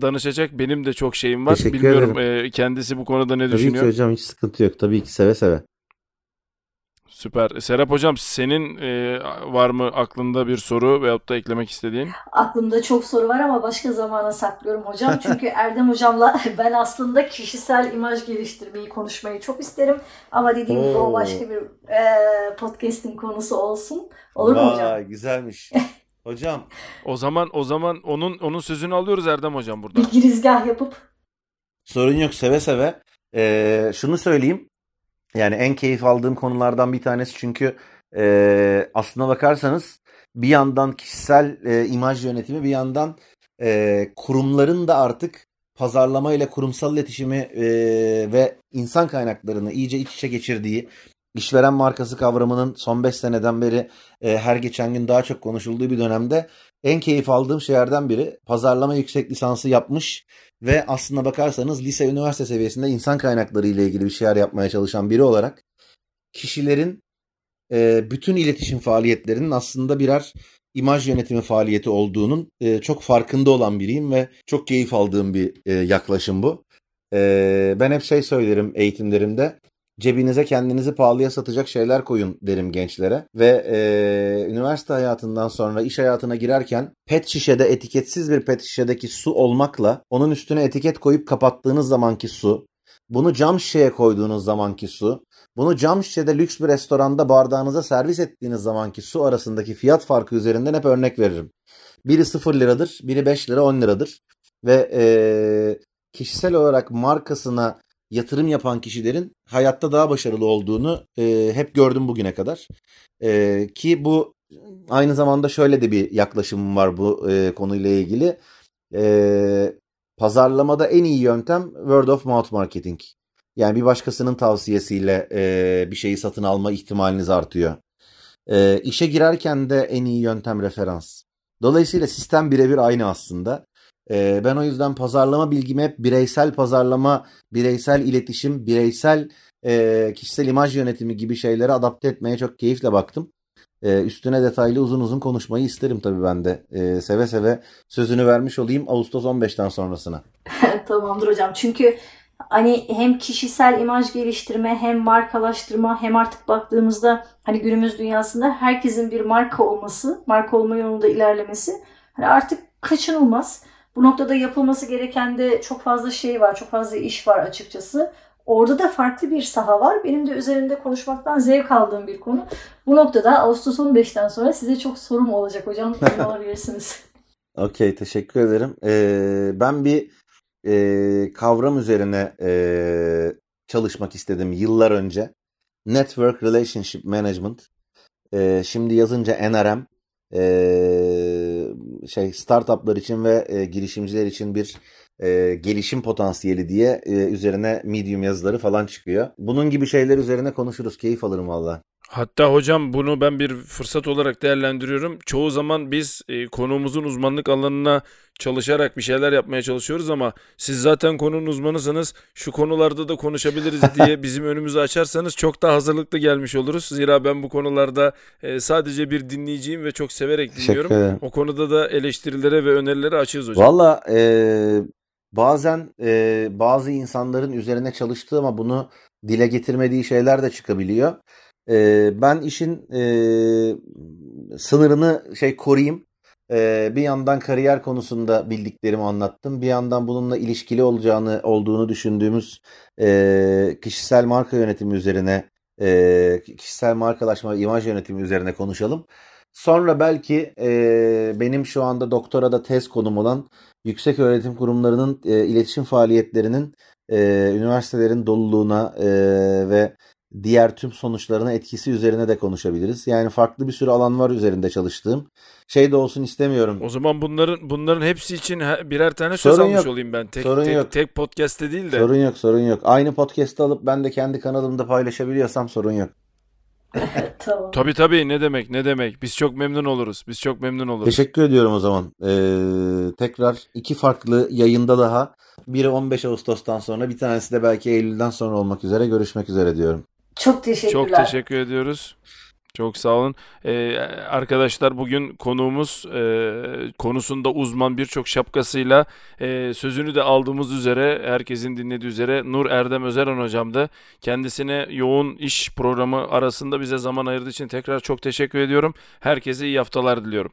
danışacak benim de çok şeyim var. Teşekkür Bilmiyorum e, kendisi bu konuda ne Tabii ki düşünüyor. hocam hiç sıkıntı yok. Tabii ki seve seve. Süper. Serap hocam senin e, var mı aklında bir soru veyahut da eklemek istediğin? Aklımda çok soru var ama başka zamana saklıyorum hocam. Çünkü Erdem hocamla ben aslında kişisel imaj geliştirmeyi konuşmayı çok isterim. Ama dediğim gibi o başka bir e, podcast'in konusu olsun. Olur mu hocam? Vay güzelmiş. Hocam O zaman o zaman onun onun sözünü alıyoruz Erdem hocam burada. Bir girizgah yapıp sorun yok seve seve. Ee, şunu söyleyeyim. Yani en keyif aldığım konulardan bir tanesi çünkü e, aslına bakarsanız bir yandan kişisel e, imaj yönetimi bir yandan e, kurumların da artık pazarlama ile kurumsal iletişimi e, ve insan kaynaklarını iyice iç içe geçirdiği işveren markası kavramının son 5 seneden beri e, her geçen gün daha çok konuşulduğu bir dönemde en keyif aldığım şeylerden biri pazarlama yüksek lisansı yapmış ve aslına bakarsanız lise üniversite seviyesinde insan kaynakları ile ilgili bir şeyler yapmaya çalışan biri olarak kişilerin e, bütün iletişim faaliyetlerinin aslında birer imaj yönetimi faaliyeti olduğunun e, çok farkında olan biriyim ve çok keyif aldığım bir e, yaklaşım bu. E, ben hep şey söylerim eğitimlerimde. Cebinize kendinizi pahalıya satacak şeyler koyun derim gençlere. Ve e, üniversite hayatından sonra iş hayatına girerken pet şişede etiketsiz bir pet şişedeki su olmakla onun üstüne etiket koyup kapattığınız zamanki su, bunu cam şişeye koyduğunuz zamanki su, bunu cam şişede lüks bir restoranda bardağınıza servis ettiğiniz zamanki su arasındaki fiyat farkı üzerinden hep örnek veririm. Biri 0 liradır, biri 5 lira 10 liradır. Ve e, kişisel olarak markasına yatırım yapan kişilerin hayatta daha başarılı olduğunu e, hep gördüm bugüne kadar. E, ki bu aynı zamanda şöyle de bir yaklaşımım var bu e, konuyla ilgili. E, pazarlamada en iyi yöntem word of mouth marketing. Yani bir başkasının tavsiyesiyle e, bir şeyi satın alma ihtimaliniz artıyor. E, işe girerken de en iyi yöntem referans. Dolayısıyla sistem birebir aynı aslında. E, ben o yüzden pazarlama bilgimi hep bireysel pazarlama, bireysel iletişim, bireysel e, kişisel imaj yönetimi gibi şeylere adapte etmeye çok keyifle baktım. E, üstüne detaylı uzun uzun konuşmayı isterim tabii ben de. E, seve seve sözünü vermiş olayım Ağustos 15'ten sonrasına. Tamamdır hocam. Çünkü hani hem kişisel imaj geliştirme hem markalaştırma hem artık baktığımızda hani günümüz dünyasında herkesin bir marka olması, marka olma yolunda ilerlemesi hani artık kaçınılmaz. Bu noktada yapılması gereken de çok fazla şey var, çok fazla iş var açıkçası. Orada da farklı bir saha var. Benim de üzerinde konuşmaktan zevk aldığım bir konu. Bu noktada Ağustos 15'ten sonra size çok sorum olacak hocam. Emin olabilirsiniz. Okey teşekkür ederim. Ee, ben bir e, kavram üzerine e, çalışmak istedim yıllar önce. Network Relationship Management. E, şimdi yazınca NRM. E, şey startuplar için ve e, girişimciler için bir e, gelişim potansiyeli diye e, üzerine Medium yazıları falan çıkıyor. Bunun gibi şeyler üzerine konuşuruz. Keyif alırım valla. Hatta hocam bunu ben bir fırsat olarak değerlendiriyorum. Çoğu zaman biz e, konuğumuzun uzmanlık alanına çalışarak bir şeyler yapmaya çalışıyoruz ama siz zaten konunun uzmanısınız. Şu konularda da konuşabiliriz diye bizim önümüzü açarsanız çok daha hazırlıklı gelmiş oluruz. Zira ben bu konularda e, sadece bir dinleyiciyim ve çok severek dinliyorum. O konuda da eleştirilere ve önerilere açığız hocam. Valla e, bazen e, bazı insanların üzerine çalıştığı ama bunu dile getirmediği şeyler de çıkabiliyor. E, ben işin e, sınırını şey koruyayım. E, bir yandan kariyer konusunda bildiklerimi anlattım. Bir yandan bununla ilişkili olacağını olduğunu düşündüğümüz e, kişisel marka yönetimi üzerine e, kişisel markalaşma imaj yönetimi üzerine konuşalım. Sonra belki e, benim şu anda doktorada tez konum olan yüksek öğretim kurumlarının e, iletişim faaliyetlerinin e, üniversitelerin doluluğuna e, ve diğer tüm sonuçlarına etkisi üzerine de konuşabiliriz. Yani farklı bir sürü alan var üzerinde çalıştığım. Şey de olsun istemiyorum. O zaman bunların bunların hepsi için birer tane söz Sorun almış yok. olayım ben. Tek Sorun tek, yok. tek podcast'te değil de. Sorun yok, sorun yok. Aynı podcast'ı alıp ben de kendi kanalımda paylaşabiliyorsam sorun yok. Tamam. Tabii tabii ne demek ne demek. Biz çok memnun oluruz. Biz çok memnun oluruz. Teşekkür ediyorum o zaman. Ee, tekrar iki farklı yayında daha. Biri 15 Ağustos'tan sonra, bir tanesi de belki Eylül'den sonra olmak üzere görüşmek üzere diyorum. Çok teşekkürler. Çok teşekkür ediyoruz. Çok sağ olun. Ee, arkadaşlar bugün konuğumuz e, konusunda uzman birçok şapkasıyla e, sözünü de aldığımız üzere herkesin dinlediği üzere Nur Erdem Özeran hocamdı. Kendisine yoğun iş programı arasında bize zaman ayırdığı için tekrar çok teşekkür ediyorum. Herkese iyi haftalar diliyorum.